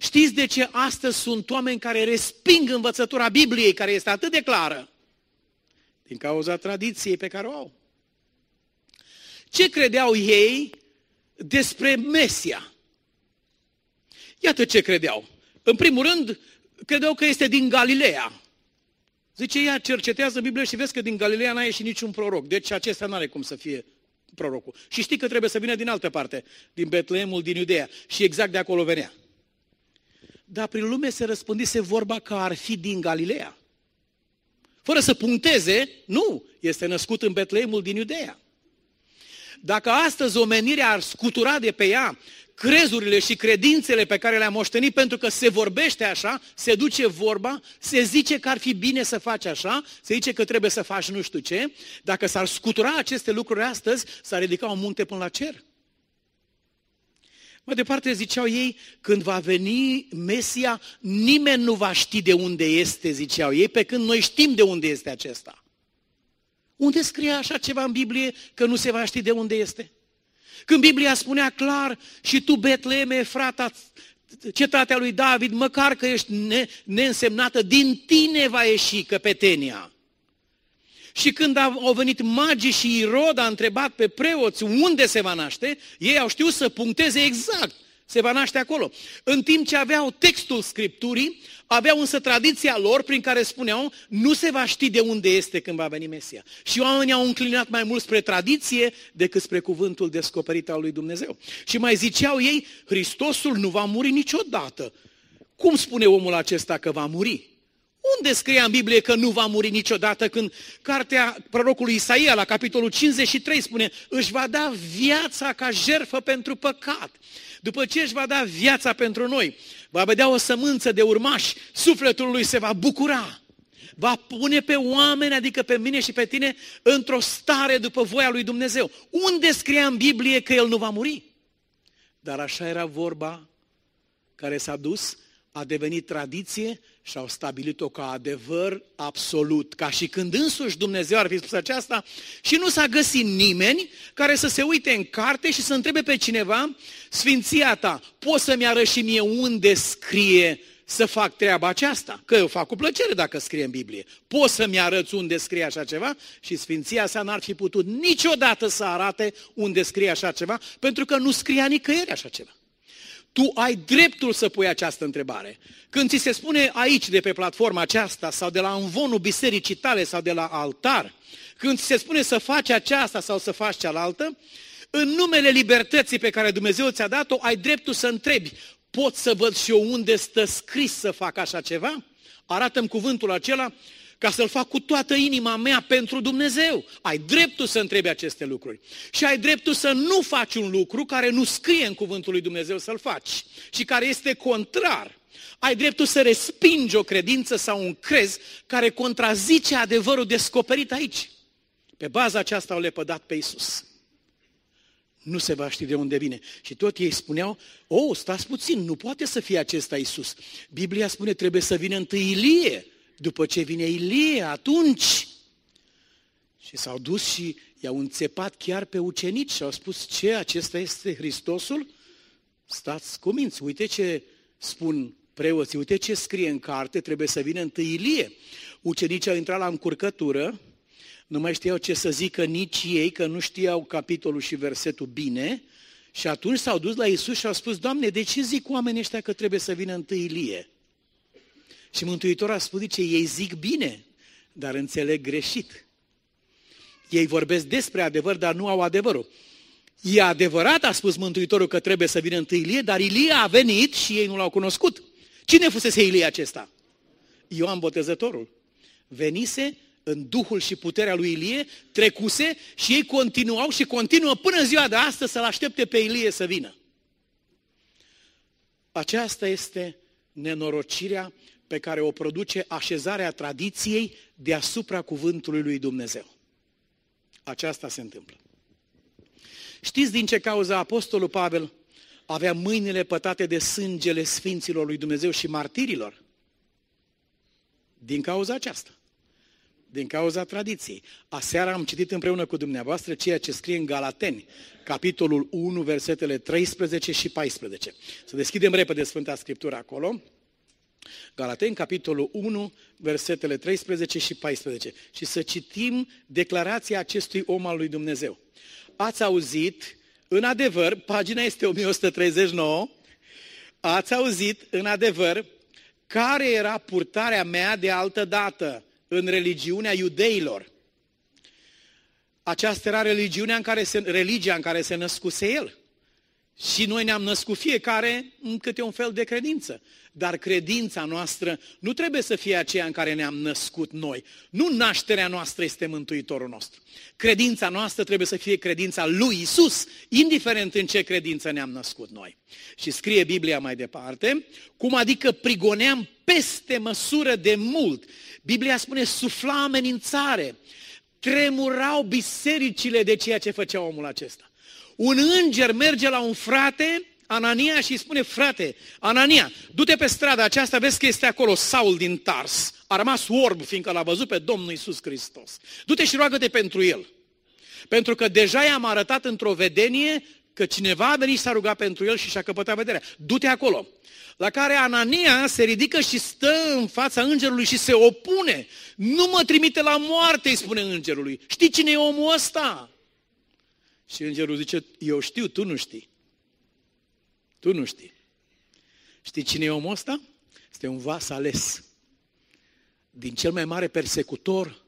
Știți de ce astăzi sunt oameni care resping învățătura Bibliei, care este atât de clară? Din cauza tradiției pe care o au. Ce credeau ei despre Mesia? Iată ce credeau. în primul rând, credeau că este din Galileea. Zice, ea cercetează Biblia și vezi că din Galileea n-a ieșit niciun proroc. Deci acesta nu are cum să fie prorocul. Și știi că trebuie să vină din altă parte, din Betleemul, din Iudea. Și exact de acolo venea. Dar prin lume se răspândise vorba că ar fi din Galileea. Fără să puncteze, nu, este născut în Betleemul din Iudea. Dacă astăzi omenirea ar scutura de pe ea crezurile și credințele pe care le-a moștenit, pentru că se vorbește așa, se duce vorba, se zice că ar fi bine să faci așa, se zice că trebuie să faci nu știu ce, dacă s-ar scutura aceste lucruri astăzi, s-ar ridica un munte până la cer. Mai departe ziceau ei, când va veni Mesia, nimeni nu va ști de unde este, ziceau ei, pe când noi știm de unde este acesta. Unde scrie așa ceva în Biblie că nu se va ști de unde este? Când Biblia spunea clar și tu, Betleme, frata, cetatea lui David, măcar că ești ne, neînsemnată, din tine va ieși căpetenia. Și când au venit magii și Irod a întrebat pe preoți unde se va naște, ei au știut să puncteze exact. Se va naște acolo. În timp ce aveau textul Scripturii, aveau însă tradiția lor prin care spuneau nu se va ști de unde este când va veni Mesia. Și oamenii au înclinat mai mult spre tradiție decât spre cuvântul descoperit al lui Dumnezeu. Și mai ziceau ei, Hristosul nu va muri niciodată. Cum spune omul acesta că va muri? Unde scrie în Biblie că nu va muri niciodată când cartea prorocului Isaia la capitolul 53 spune își va da viața ca jerfă pentru păcat. După ce își va da viața pentru noi, va vedea o sămânță de urmași, sufletul lui se va bucura. Va pune pe oameni, adică pe mine și pe tine, într-o stare după voia lui Dumnezeu. Unde scria în Biblie că el nu va muri? Dar așa era vorba care s-a dus a devenit tradiție și au stabilit-o ca adevăr absolut, ca și când însuși Dumnezeu ar fi spus aceasta și nu s-a găsit nimeni care să se uite în carte și să întrebe pe cineva, Sfinția ta, poți să-mi arăți și mie unde scrie să fac treaba aceasta? Că eu fac cu plăcere dacă scrie în Biblie. Poți să-mi arăți unde scrie așa ceva? Și Sfinția sa n-ar fi putut niciodată să arate unde scrie așa ceva, pentru că nu scria nicăieri așa ceva. Tu ai dreptul să pui această întrebare. Când ți se spune aici, de pe platforma aceasta, sau de la învonul bisericii tale, sau de la altar, când ți se spune să faci aceasta sau să faci cealaltă, în numele libertății pe care Dumnezeu ți-a dat-o, ai dreptul să întrebi, pot să văd și eu unde stă scris să fac așa ceva? Arată-mi cuvântul acela ca să-l fac cu toată inima mea pentru Dumnezeu. Ai dreptul să întrebi aceste lucruri. Și ai dreptul să nu faci un lucru care nu scrie în cuvântul lui Dumnezeu să-l faci și care este contrar. Ai dreptul să respingi o credință sau un crez care contrazice adevărul descoperit aici. Pe baza aceasta au lepădat pe Isus. Nu se va ști de unde vine. Și tot ei spuneau, o, oh, stați puțin, nu poate să fie acesta Isus. Biblia spune, trebuie să vină întâi Ilie după ce vine Ilie, atunci. Și s-au dus și i-au înțepat chiar pe ucenici și au spus, ce, acesta este Hristosul? Stați cuminți, uite ce spun preoții, uite ce scrie în carte, trebuie să vină întâi Ilie. Ucenicii au intrat la încurcătură, nu mai știau ce să zică nici ei, că nu știau capitolul și versetul bine, și atunci s-au dus la Isus și au spus, Doamne, de ce zic oamenii ăștia că trebuie să vină întâi Ilie? Și Mântuitorul a spus, zice, ei zic bine, dar înțeleg greșit. Ei vorbesc despre adevăr, dar nu au adevărul. E adevărat, a spus Mântuitorul, că trebuie să vină întâi Ilie, dar Ilie a venit și ei nu l-au cunoscut. Cine fusese Ilie acesta? Ioan Botezătorul. Venise în duhul și puterea lui Ilie, trecuse și ei continuau și continuă până în ziua de astăzi să-l aștepte pe Ilie să vină. Aceasta este nenorocirea pe care o produce așezarea tradiției deasupra cuvântului lui Dumnezeu. Aceasta se întâmplă. Știți din ce cauză Apostolul Pavel avea mâinile pătate de sângele Sfinților lui Dumnezeu și martirilor? Din cauza aceasta. Din cauza tradiției. Aseară am citit împreună cu dumneavoastră ceea ce scrie în Galateni, capitolul 1, versetele 13 și 14. Să deschidem repede Sfânta Scriptură acolo. Galateni, capitolul 1, versetele 13 și 14. Și să citim declarația acestui om al lui Dumnezeu. Ați auzit, în adevăr, pagina este 1139, ați auzit, în adevăr, care era purtarea mea de altă dată în religiunea iudeilor. Aceasta era religiunea în care se, religia în care se născuse el. Și noi ne-am născut fiecare în câte un fel de credință. Dar credința noastră nu trebuie să fie aceea în care ne-am născut noi. Nu nașterea noastră este Mântuitorul nostru. Credința noastră trebuie să fie credința lui Isus, indiferent în ce credință ne-am născut noi. Și scrie Biblia mai departe, cum adică prigoneam peste măsură de mult. Biblia spune sufla amenințare, tremurau bisericile de ceea ce făcea omul acesta. Un înger merge la un frate, Anania, și îi spune, frate, Anania, du-te pe strada aceasta, vezi că este acolo Saul din Tars. A rămas orb, fiindcă l-a văzut pe Domnul Isus Hristos. Du-te și roagă-te pentru el. Pentru că deja i-am arătat într-o vedenie că cineva a venit și s-a rugat pentru el și și-a căpătat vederea. Du-te acolo. La care Anania se ridică și stă în fața îngerului și se opune. Nu mă trimite la moarte, îi spune îngerului. Știi cine e omul ăsta? Și îngerul zice, eu știu, tu nu știi. Tu nu știi. Știi cine e omul ăsta? Este un vas ales. Din cel mai mare persecutor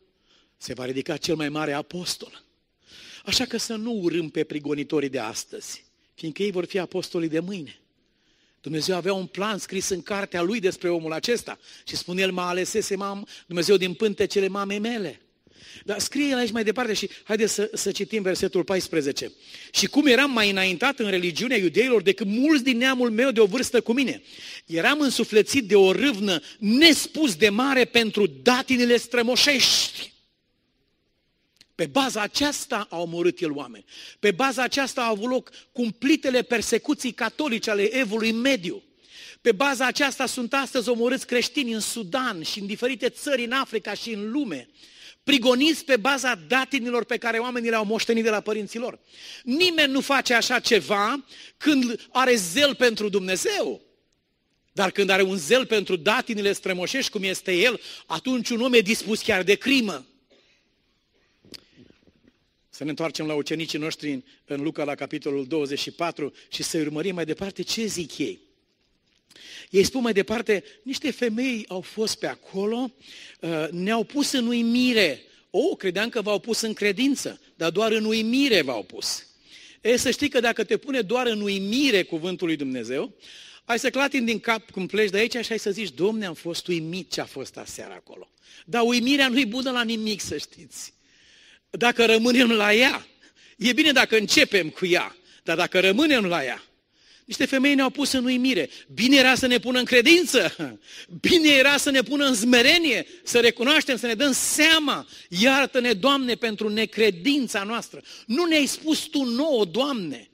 se va ridica cel mai mare apostol. Așa că să nu urâm pe prigonitorii de astăzi, fiindcă ei vor fi apostolii de mâine. Dumnezeu avea un plan scris în cartea lui despre omul acesta și spune el, mă alesese mam, Dumnezeu din pântecele mamei mele. Dar scrie el aici mai departe și haideți să, să citim versetul 14. Și cum eram mai înaintat în religiunea iudeilor decât mulți din neamul meu de o vârstă cu mine. Eram însuflețit de o râvnă nespus de mare pentru datinile strămoșești. Pe baza aceasta a omorât el oameni. Pe baza aceasta au avut loc cumplitele persecuții catolice ale evului mediu. Pe baza aceasta sunt astăzi omorâți creștini în Sudan și în diferite țări în Africa și în lume prigoniți pe baza datinilor pe care oamenii le-au moștenit de la părinții lor. Nimeni nu face așa ceva când are zel pentru Dumnezeu. Dar când are un zel pentru datinile strămoșești, cum este el, atunci un om e dispus chiar de crimă. Să ne întoarcem la ucenicii noștri în Luca, la capitolul 24 și să urmărim mai departe ce zic ei. Ei spun mai departe, niște femei au fost pe acolo, uh, ne-au pus în uimire. O, oh, credeam că v-au pus în credință, dar doar în uimire v-au pus. E, să știi că dacă te pune doar în uimire cuvântul lui Dumnezeu, ai să clatin din cap când pleci de aici și ai să zici, Domne, am fost uimit ce a fost aseară acolo. Dar uimirea nu-i bună la nimic, să știți. Dacă rămânem la ea, e bine dacă începem cu ea, dar dacă rămânem la ea, niște femei ne-au pus în uimire. Bine era să ne pună în credință, bine era să ne pună în zmerenie, să recunoaștem, să ne dăm seama. Iartă-ne, Doamne, pentru necredința noastră. Nu ne-ai spus Tu nouă, Doamne,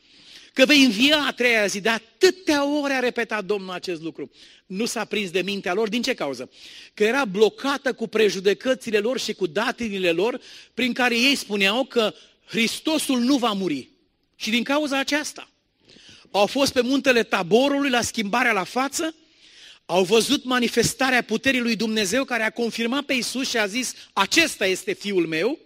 că vei învia a treia zi. De atâtea ori a repetat Domnul acest lucru. Nu s-a prins de mintea lor. Din ce cauză? Că era blocată cu prejudecățile lor și cu datinile lor, prin care ei spuneau că Hristosul nu va muri. Și din cauza aceasta, au fost pe muntele Taborului la schimbarea la față, au văzut manifestarea puterii lui Dumnezeu care a confirmat pe Isus și a zis, acesta este fiul meu,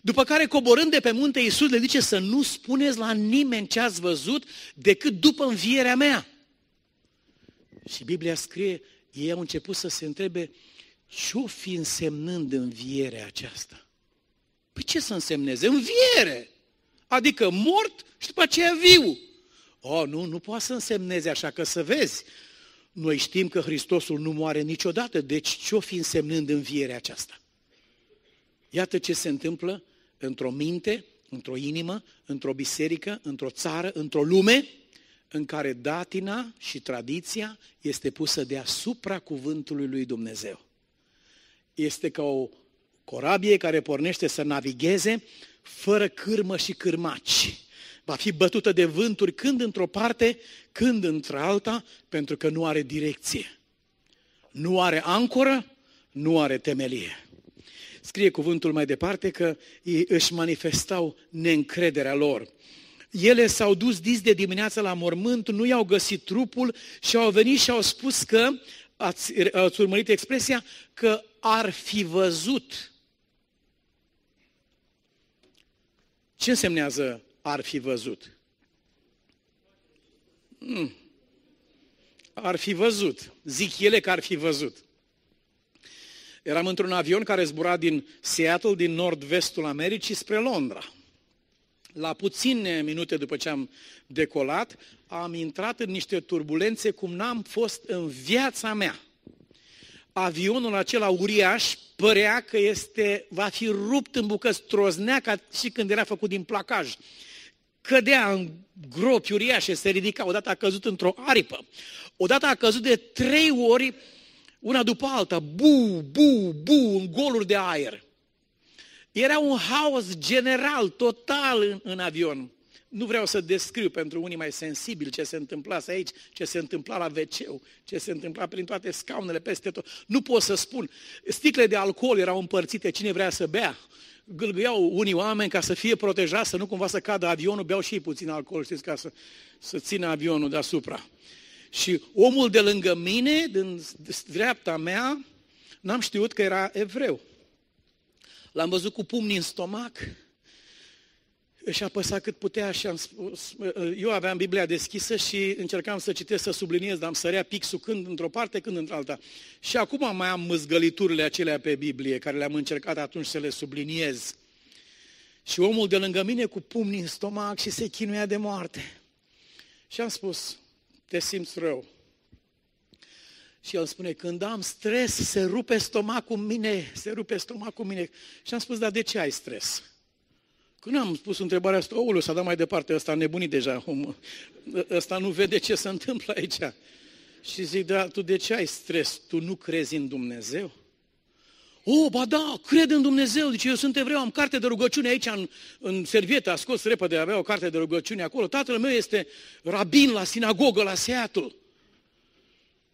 după care, coborând de pe munte, Iisus le zice să nu spuneți la nimeni ce ați văzut decât după învierea mea. Și Biblia scrie, ei au început să se întrebe ce-o fi însemnând învierea aceasta? Păi ce să însemneze? Înviere! Adică mort și după aceea viu. Oh, nu, nu poate să însemneze așa, că să vezi. Noi știm că Hristosul nu moare niciodată, deci ce-o fi însemnând învierea aceasta? Iată ce se întâmplă într-o minte, într-o inimă, într-o biserică, într-o țară, într-o lume în care datina și tradiția este pusă deasupra cuvântului lui Dumnezeu. Este ca o corabie care pornește să navigheze fără cârmă și cârmaci va fi bătută de vânturi când într-o parte, când într-alta, pentru că nu are direcție. Nu are ancoră, nu are temelie. Scrie cuvântul mai departe că ei își manifestau neîncrederea lor. Ele s-au dus dis de dimineață la mormânt, nu i-au găsit trupul și au venit și au spus că, ați, ați urmărit expresia, că ar fi văzut. Ce însemnează ar fi văzut. Hmm. ar fi văzut. Zic ele că ar fi văzut. Eram într-un avion care zbura din Seattle, din nord-vestul Americii, spre Londra. La puține minute după ce am decolat, am intrat în niște turbulențe cum n-am fost în viața mea. Avionul acela uriaș părea că este, va fi rupt în bucăți, troznea ca și când era făcut din placaj. Cădea în gropi uriașe, se ridica, odată a căzut într-o aripă, odată a căzut de trei ori, una după alta, bu, bu, bu, în goluri de aer. Era un haos general, total în, în avion. Nu vreau să descriu pentru unii mai sensibili ce se întâmpla aici, ce se întâmpla la wc ce se întâmpla prin toate scaunele peste tot. Nu pot să spun. Sticle de alcool erau împărțite, cine vrea să bea. Gâlgâiau unii oameni ca să fie protejați, să nu cumva să cadă avionul, beau și ei puțin alcool, știți, ca să, să țină avionul deasupra. Și omul de lângă mine, din dreapta mea, n-am știut că era evreu. L-am văzut cu pumnii în stomac, și apăsa cât putea și am spus, eu aveam Biblia deschisă și încercam să citesc, să subliniez, dar am sărea pixul când într-o parte, când într-alta. Și acum mai am măzgăliturile acelea pe Biblie, care le-am încercat atunci să le subliniez. Și omul de lângă mine cu pumnii în stomac și se chinuia de moarte. Și am spus, te simți rău. Și el spune, când am stres, se rupe stomacul mine, se rupe stomacul mine. Și am spus, dar de ce ai stres? Când am spus întrebarea asta, oulu, s-a dat mai departe, ăsta a nebunit deja, om, ăsta nu vede ce se întâmplă aici. Și zic, da, tu de ce ai stres? Tu nu crezi în Dumnezeu? O, ba da, cred în Dumnezeu, zice, eu sunt evreu, am carte de rugăciune aici în, în servietă, a scos repede, avea o carte de rugăciune acolo. Tatăl meu este rabin la sinagogă, la Seattle.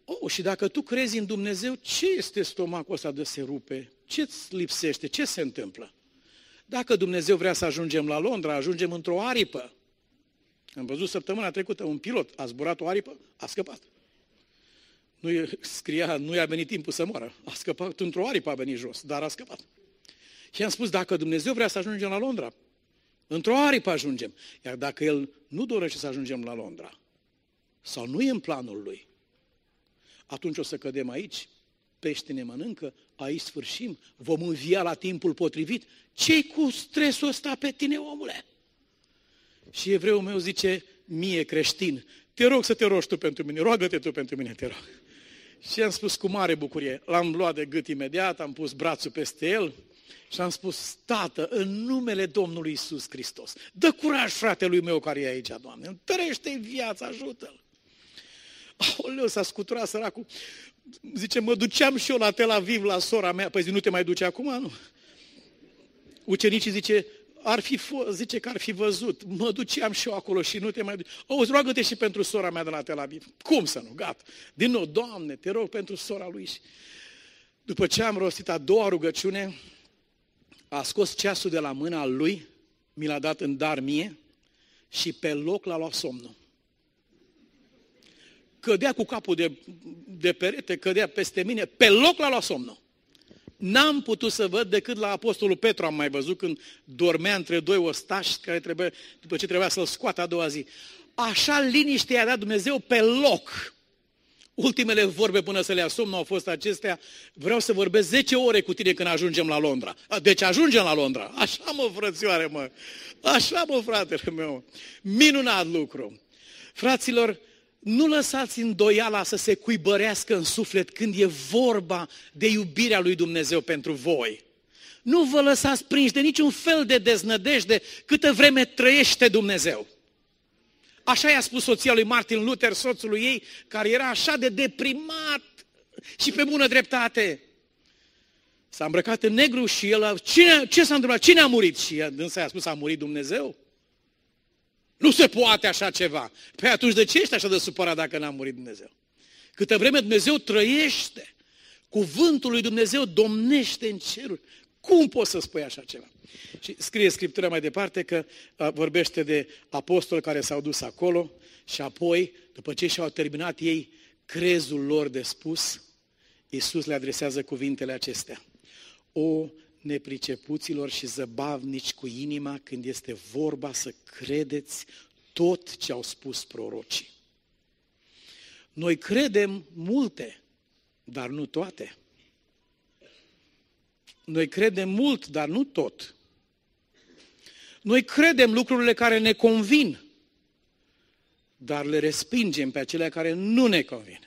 Oh, și dacă tu crezi în Dumnezeu, ce este stomacul ăsta de se rupe? Ce-ți lipsește? Ce se întâmplă? Dacă Dumnezeu vrea să ajungem la Londra, ajungem într-o aripă. Am văzut săptămâna trecută un pilot, a zburat o aripă, a scăpat. Nu scria, nu i-a venit timpul să moară. A scăpat într-o aripă, a venit jos, dar a scăpat. Și am spus, dacă Dumnezeu vrea să ajungem la Londra, într-o aripă ajungem. Iar dacă El nu dorește să ajungem la Londra, sau nu e în planul Lui, atunci o să cădem aici, pește ne mănâncă, aici sfârșim, vom învia la timpul potrivit. ce cu stresul ăsta pe tine, omule? Și evreul meu zice, mie creștin, te rog să te rogi tu pentru mine, roagă-te tu pentru mine, te rog. Și am spus cu mare bucurie, l-am luat de gât imediat, am pus brațul peste el și am spus, Tată, în numele Domnului Isus Hristos, dă curaj fratelui meu care e aici, Doamne, întărește viața, ajută-l. Aoleu, s-a scuturat săracul. Zice, mă duceam și eu la Tel Aviv, la sora mea. Păi zi, nu te mai duce acum, nu? Ucenicii zice, ar fi fost, zice că ar fi văzut. Mă duceam și eu acolo și nu te mai duce. O, roagă-te și pentru sora mea de la Tel Aviv. Cum să nu? Gata. Din nou, Doamne, te rog pentru sora lui. După ce am rostit a doua rugăciune, a scos ceasul de la mâna lui, mi l-a dat în dar mie și pe loc l-a luat somnul cădea cu capul de, de perete, cădea peste mine, pe loc l-a luat somnul. N-am putut să văd decât la Apostolul Petru am mai văzut când dormea între doi ostași care trebuie, după ce trebuia să-l scoată a doua zi. Așa liniște i-a dat Dumnezeu pe loc. Ultimele vorbe până să le asum au fost acestea. Vreau să vorbesc 10 ore cu tine când ajungem la Londra. Deci ajungem la Londra. Așa mă, frățioare, mă. Așa mă, fratele meu. Minunat lucru. Fraților, nu lăsați îndoiala să se cuibărească în suflet când e vorba de iubirea lui Dumnezeu pentru voi. Nu vă lăsați prinși de niciun fel de deznădejde câtă vreme trăiește Dumnezeu. Așa i-a spus soția lui Martin Luther, soțului ei, care era așa de deprimat și pe bună dreptate. S-a îmbrăcat în negru și el, cine, ce s-a întâmplat? Cine a murit? Și dânsa i-a spus, a murit Dumnezeu. Nu se poate așa ceva. Păi atunci de ce ești așa de supărat dacă n-a murit Dumnezeu? Câtă vreme Dumnezeu trăiește, cuvântul lui Dumnezeu domnește în ceruri. Cum poți să spui așa ceva? Și scrie Scriptura mai departe că vorbește de apostoli care s-au dus acolo și apoi, după ce și-au terminat ei crezul lor de spus, Iisus le adresează cuvintele acestea. O nepricepuților și zăbavnici cu inima când este vorba să credeți tot ce au spus prorocii. Noi credem multe, dar nu toate. Noi credem mult, dar nu tot. Noi credem lucrurile care ne convin, dar le respingem pe acelea care nu ne convin.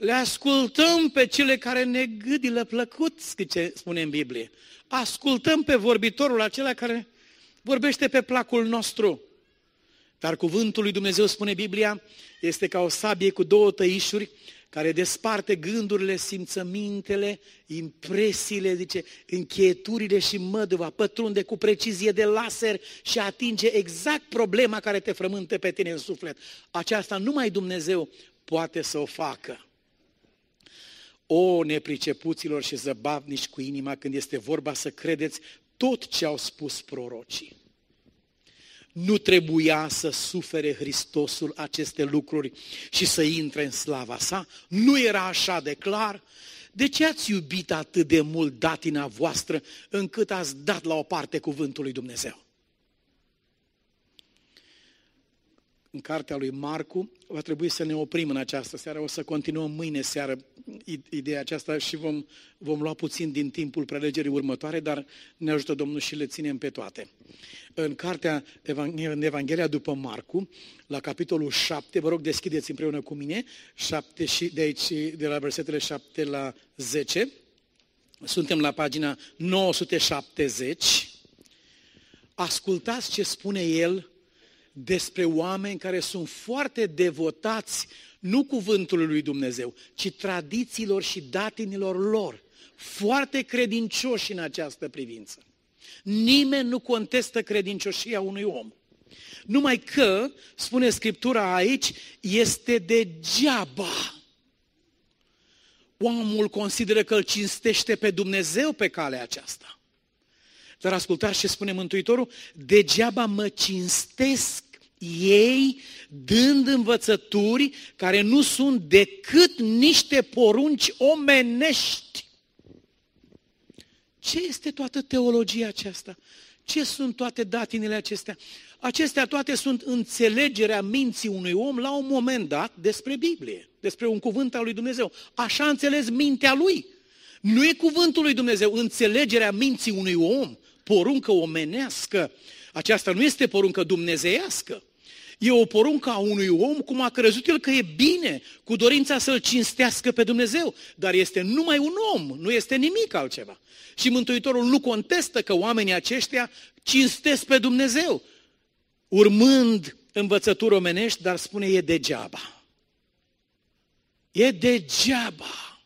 Le ascultăm pe cele care ne gâdilă plăcut, ce spune în Biblie. Ascultăm pe vorbitorul acela care vorbește pe placul nostru. Dar cuvântul lui Dumnezeu, spune Biblia, este ca o sabie cu două tăișuri care desparte gândurile, simțămintele, impresiile, zice, încheieturile și măduva, pătrunde cu precizie de laser și atinge exact problema care te frământă pe tine în suflet. Aceasta numai Dumnezeu poate să o facă. O, nepricepuților și zăbavnici cu inima când este vorba să credeți tot ce au spus prorocii. Nu trebuia să sufere Hristosul aceste lucruri și să intre în slava sa? Nu era așa de clar? De ce ați iubit atât de mult datina voastră încât ați dat la o parte cuvântul lui Dumnezeu? În cartea lui Marcu. Va trebui să ne oprim în această seară. O să continuăm mâine seară ideea aceasta și vom, vom lua puțin din timpul prelegerii următoare, dar ne ajută Domnul și le ținem pe toate. În cartea, în Evanghelia după Marcu, la capitolul 7, vă rog deschideți împreună cu mine, 7 și de aici, de la versetele 7 la 10. Suntem la pagina 970. Ascultați ce spune el despre oameni care sunt foarte devotați nu cuvântului lui Dumnezeu, ci tradițiilor și datinilor lor. Foarte credincioși în această privință. Nimeni nu contestă credincioșia unui om. Numai că, spune Scriptura aici, este degeaba. Omul consideră că îl cinstește pe Dumnezeu pe calea aceasta. Dar ascultați ce spune Mântuitorul, degeaba mă cinstesc ei dând învățături care nu sunt decât niște porunci omenești. Ce este toată teologia aceasta? Ce sunt toate datinele acestea? Acestea toate sunt înțelegerea minții unui om la un moment dat despre Biblie, despre un cuvânt al lui Dumnezeu. Așa a înțeles mintea lui. Nu e cuvântul lui Dumnezeu, înțelegerea minții unui om, poruncă omenească. Aceasta nu este poruncă dumnezeiască. E o poruncă a unui om cum a crezut el că e bine, cu dorința să-L cinstească pe Dumnezeu. Dar este numai un om, nu este nimic altceva. Și Mântuitorul nu contestă că oamenii aceștia cinstesc pe Dumnezeu, urmând învățături omenești, dar spune e degeaba. E degeaba.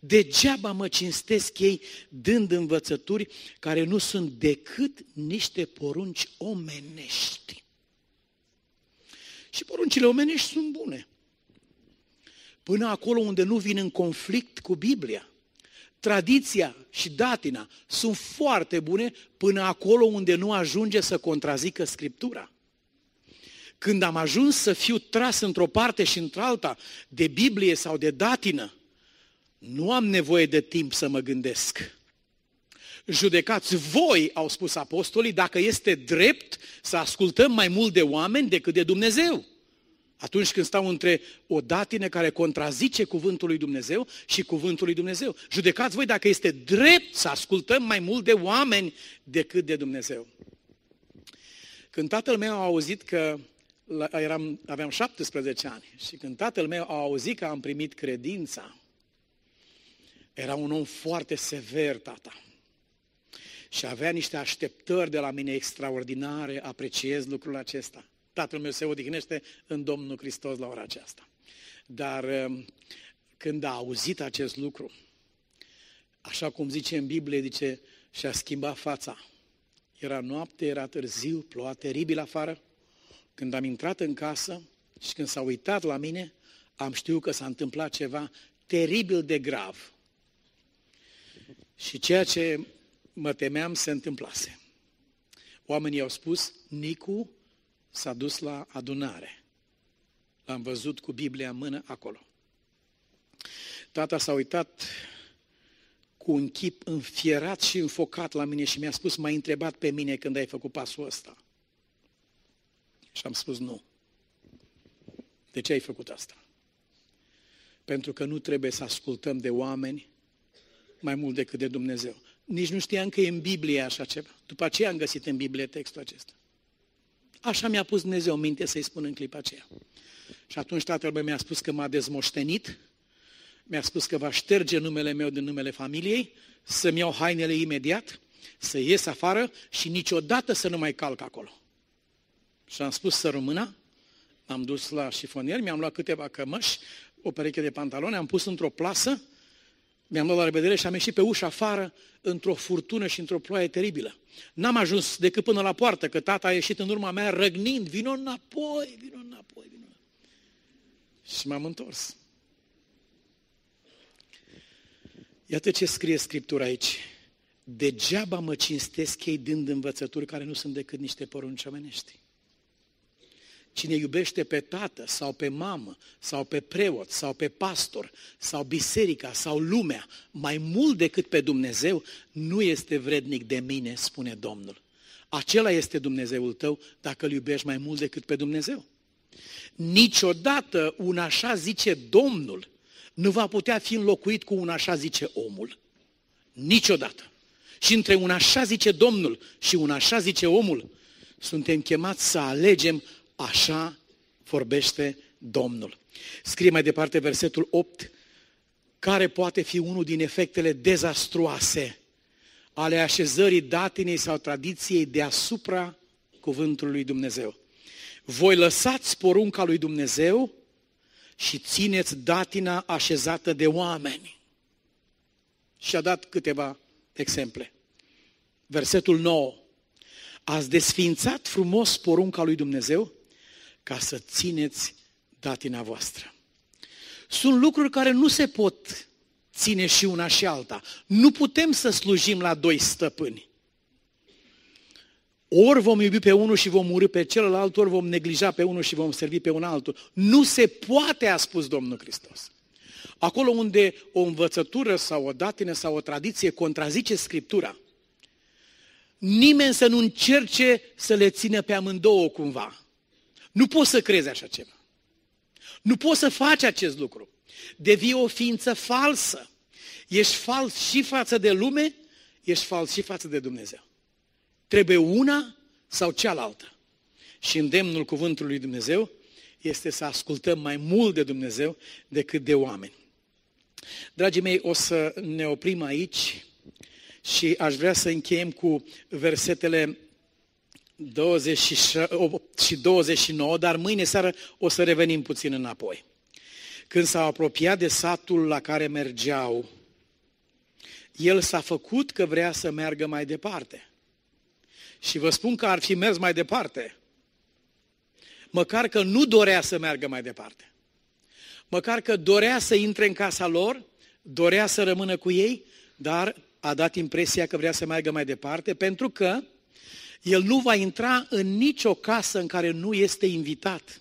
Degeaba mă cinstesc ei dând învățături care nu sunt decât niște porunci omenești. Și poruncile omenești sunt bune. Până acolo unde nu vin în conflict cu Biblia. Tradiția și datina sunt foarte bune până acolo unde nu ajunge să contrazică Scriptura. Când am ajuns să fiu tras într-o parte și într-alta de Biblie sau de datină, nu am nevoie de timp să mă gândesc. Judecați voi, au spus apostolii, dacă este drept să ascultăm mai mult de oameni decât de Dumnezeu. Atunci când stau între o datină care contrazice cuvântul lui Dumnezeu și cuvântul lui Dumnezeu. Judecați voi dacă este drept să ascultăm mai mult de oameni decât de Dumnezeu. Când tatăl meu a auzit că eram, aveam 17 ani și când tatăl meu a auzit că am primit credința, era un om foarte sever, tata și avea niște așteptări de la mine extraordinare, apreciez lucrul acesta. Tatăl meu se odihnește în Domnul Hristos la ora aceasta. Dar um, când a auzit acest lucru, așa cum zice în Biblie, zice, și-a schimbat fața. Era noapte, era târziu, ploua teribil afară. Când am intrat în casă și când s-a uitat la mine, am știut că s-a întâmplat ceva teribil de grav. Și ceea ce mă temeam se întâmplase. Oamenii au spus, Nicu s-a dus la adunare. L-am văzut cu Biblia în mână acolo. Tata s-a uitat cu un chip înfierat și înfocat la mine și mi-a spus, m-ai întrebat pe mine când ai făcut pasul ăsta. Și am spus nu. De ce ai făcut asta? Pentru că nu trebuie să ascultăm de oameni mai mult decât de Dumnezeu. Nici nu știam că e în Biblie așa ceva. După aceea am găsit în Biblie textul acesta. Așa mi-a pus Dumnezeu minte să-i spun în clipa aceea. Și atunci tatăl meu mi-a spus că m-a dezmoștenit, mi-a spus că va șterge numele meu din numele familiei, să-mi iau hainele imediat, să ies afară și niciodată să nu mai calc acolo. Și am spus să rămână, am dus la șifonier, mi-am luat câteva cămăși, o pereche de pantaloni, am pus într-o plasă, mi-am luat la revedere și am ieșit pe ușa afară într-o furtună și într-o ploaie teribilă. N-am ajuns decât până la poartă, că tata a ieșit în urma mea răgnind, vino înapoi, vino înapoi, vino. Și m-am întors. Iată ce scrie Scriptura aici. Degeaba mă cinstesc ei dând învățături care nu sunt decât niște porunci omenești. Cine iubește pe tată sau pe mamă sau pe preot sau pe pastor sau biserica sau lumea mai mult decât pe Dumnezeu, nu este vrednic de mine, spune Domnul. Acela este Dumnezeul tău dacă îl iubești mai mult decât pe Dumnezeu. Niciodată un așa zice Domnul nu va putea fi înlocuit cu un așa zice omul. Niciodată. Și între un așa zice Domnul și un așa zice omul, suntem chemați să alegem Așa vorbește Domnul. Scrie mai departe versetul 8, care poate fi unul din efectele dezastruoase ale așezării datinei sau tradiției deasupra cuvântului lui Dumnezeu. Voi lăsați porunca lui Dumnezeu și țineți datina așezată de oameni. Și a dat câteva exemple. Versetul 9. Ați desfințat frumos porunca lui Dumnezeu ca să țineți datina voastră. Sunt lucruri care nu se pot ține și una și alta. Nu putem să slujim la doi stăpâni. Ori vom iubi pe unul și vom urâ pe celălalt, ori vom neglija pe unul și vom servi pe un altul. Nu se poate, a spus Domnul Hristos. Acolo unde o învățătură sau o datină sau o tradiție contrazice Scriptura, nimeni să nu încerce să le țină pe amândouă cumva. Nu poți să crezi așa ceva. Nu poți să faci acest lucru. Devii o ființă falsă. Ești fals și față de lume, ești fals și față de Dumnezeu. Trebuie una sau cealaltă. Și îndemnul cuvântului lui Dumnezeu este să ascultăm mai mult de Dumnezeu decât de oameni. Dragii mei, o să ne oprim aici și aș vrea să încheiem cu versetele 28 și 29, dar mâine seară o să revenim puțin înapoi. Când s-au apropiat de satul la care mergeau, el s-a făcut că vrea să meargă mai departe. Și vă spun că ar fi mers mai departe. Măcar că nu dorea să meargă mai departe. Măcar că dorea să intre în casa lor, dorea să rămână cu ei, dar a dat impresia că vrea să meargă mai departe, pentru că el nu va intra în nicio casă în care nu este invitat.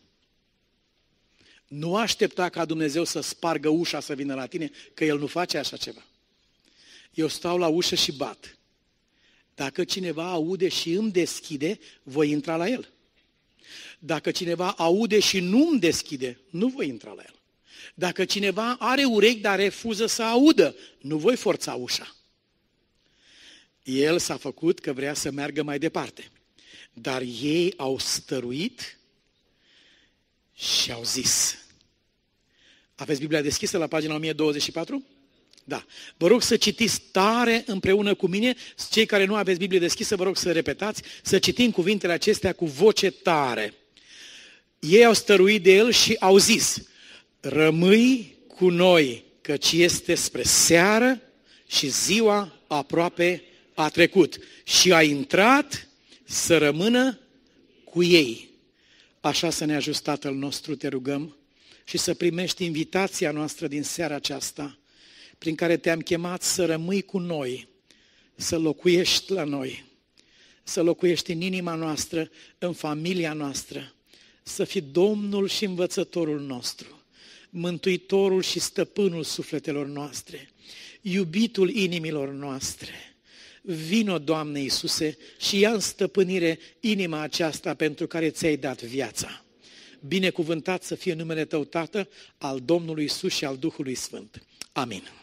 Nu aștepta ca Dumnezeu să spargă ușa să vină la tine, că El nu face așa ceva. Eu stau la ușă și bat. Dacă cineva aude și îmi deschide, voi intra la el. Dacă cineva aude și nu îmi deschide, nu voi intra la el. Dacă cineva are urechi, dar refuză să audă, nu voi forța ușa. El s-a făcut că vrea să meargă mai departe. Dar ei au stăruit și au zis. Aveți Biblia deschisă la pagina 1024? Da. Vă rog să citiți tare împreună cu mine. Cei care nu aveți Biblie deschisă, vă rog să repetați, să citim cuvintele acestea cu voce tare. Ei au stăruit de el și au zis, rămâi cu noi, căci este spre seară și ziua aproape a trecut și a intrat să rămână cu ei. Așa să ne ajut Tatăl nostru, te rugăm, și să primești invitația noastră din seara aceasta, prin care te-am chemat să rămâi cu noi, să locuiești la noi, să locuiești în inima noastră, în familia noastră, să fii Domnul și învățătorul nostru, Mântuitorul și stăpânul sufletelor noastre, iubitul inimilor noastre Vino, Doamne Iisuse, și ia în stăpânire inima aceasta pentru care ți-ai dat viața. binecuvântat să fie numele Tău, Tată, al Domnului Isus și al Duhului Sfânt. Amin.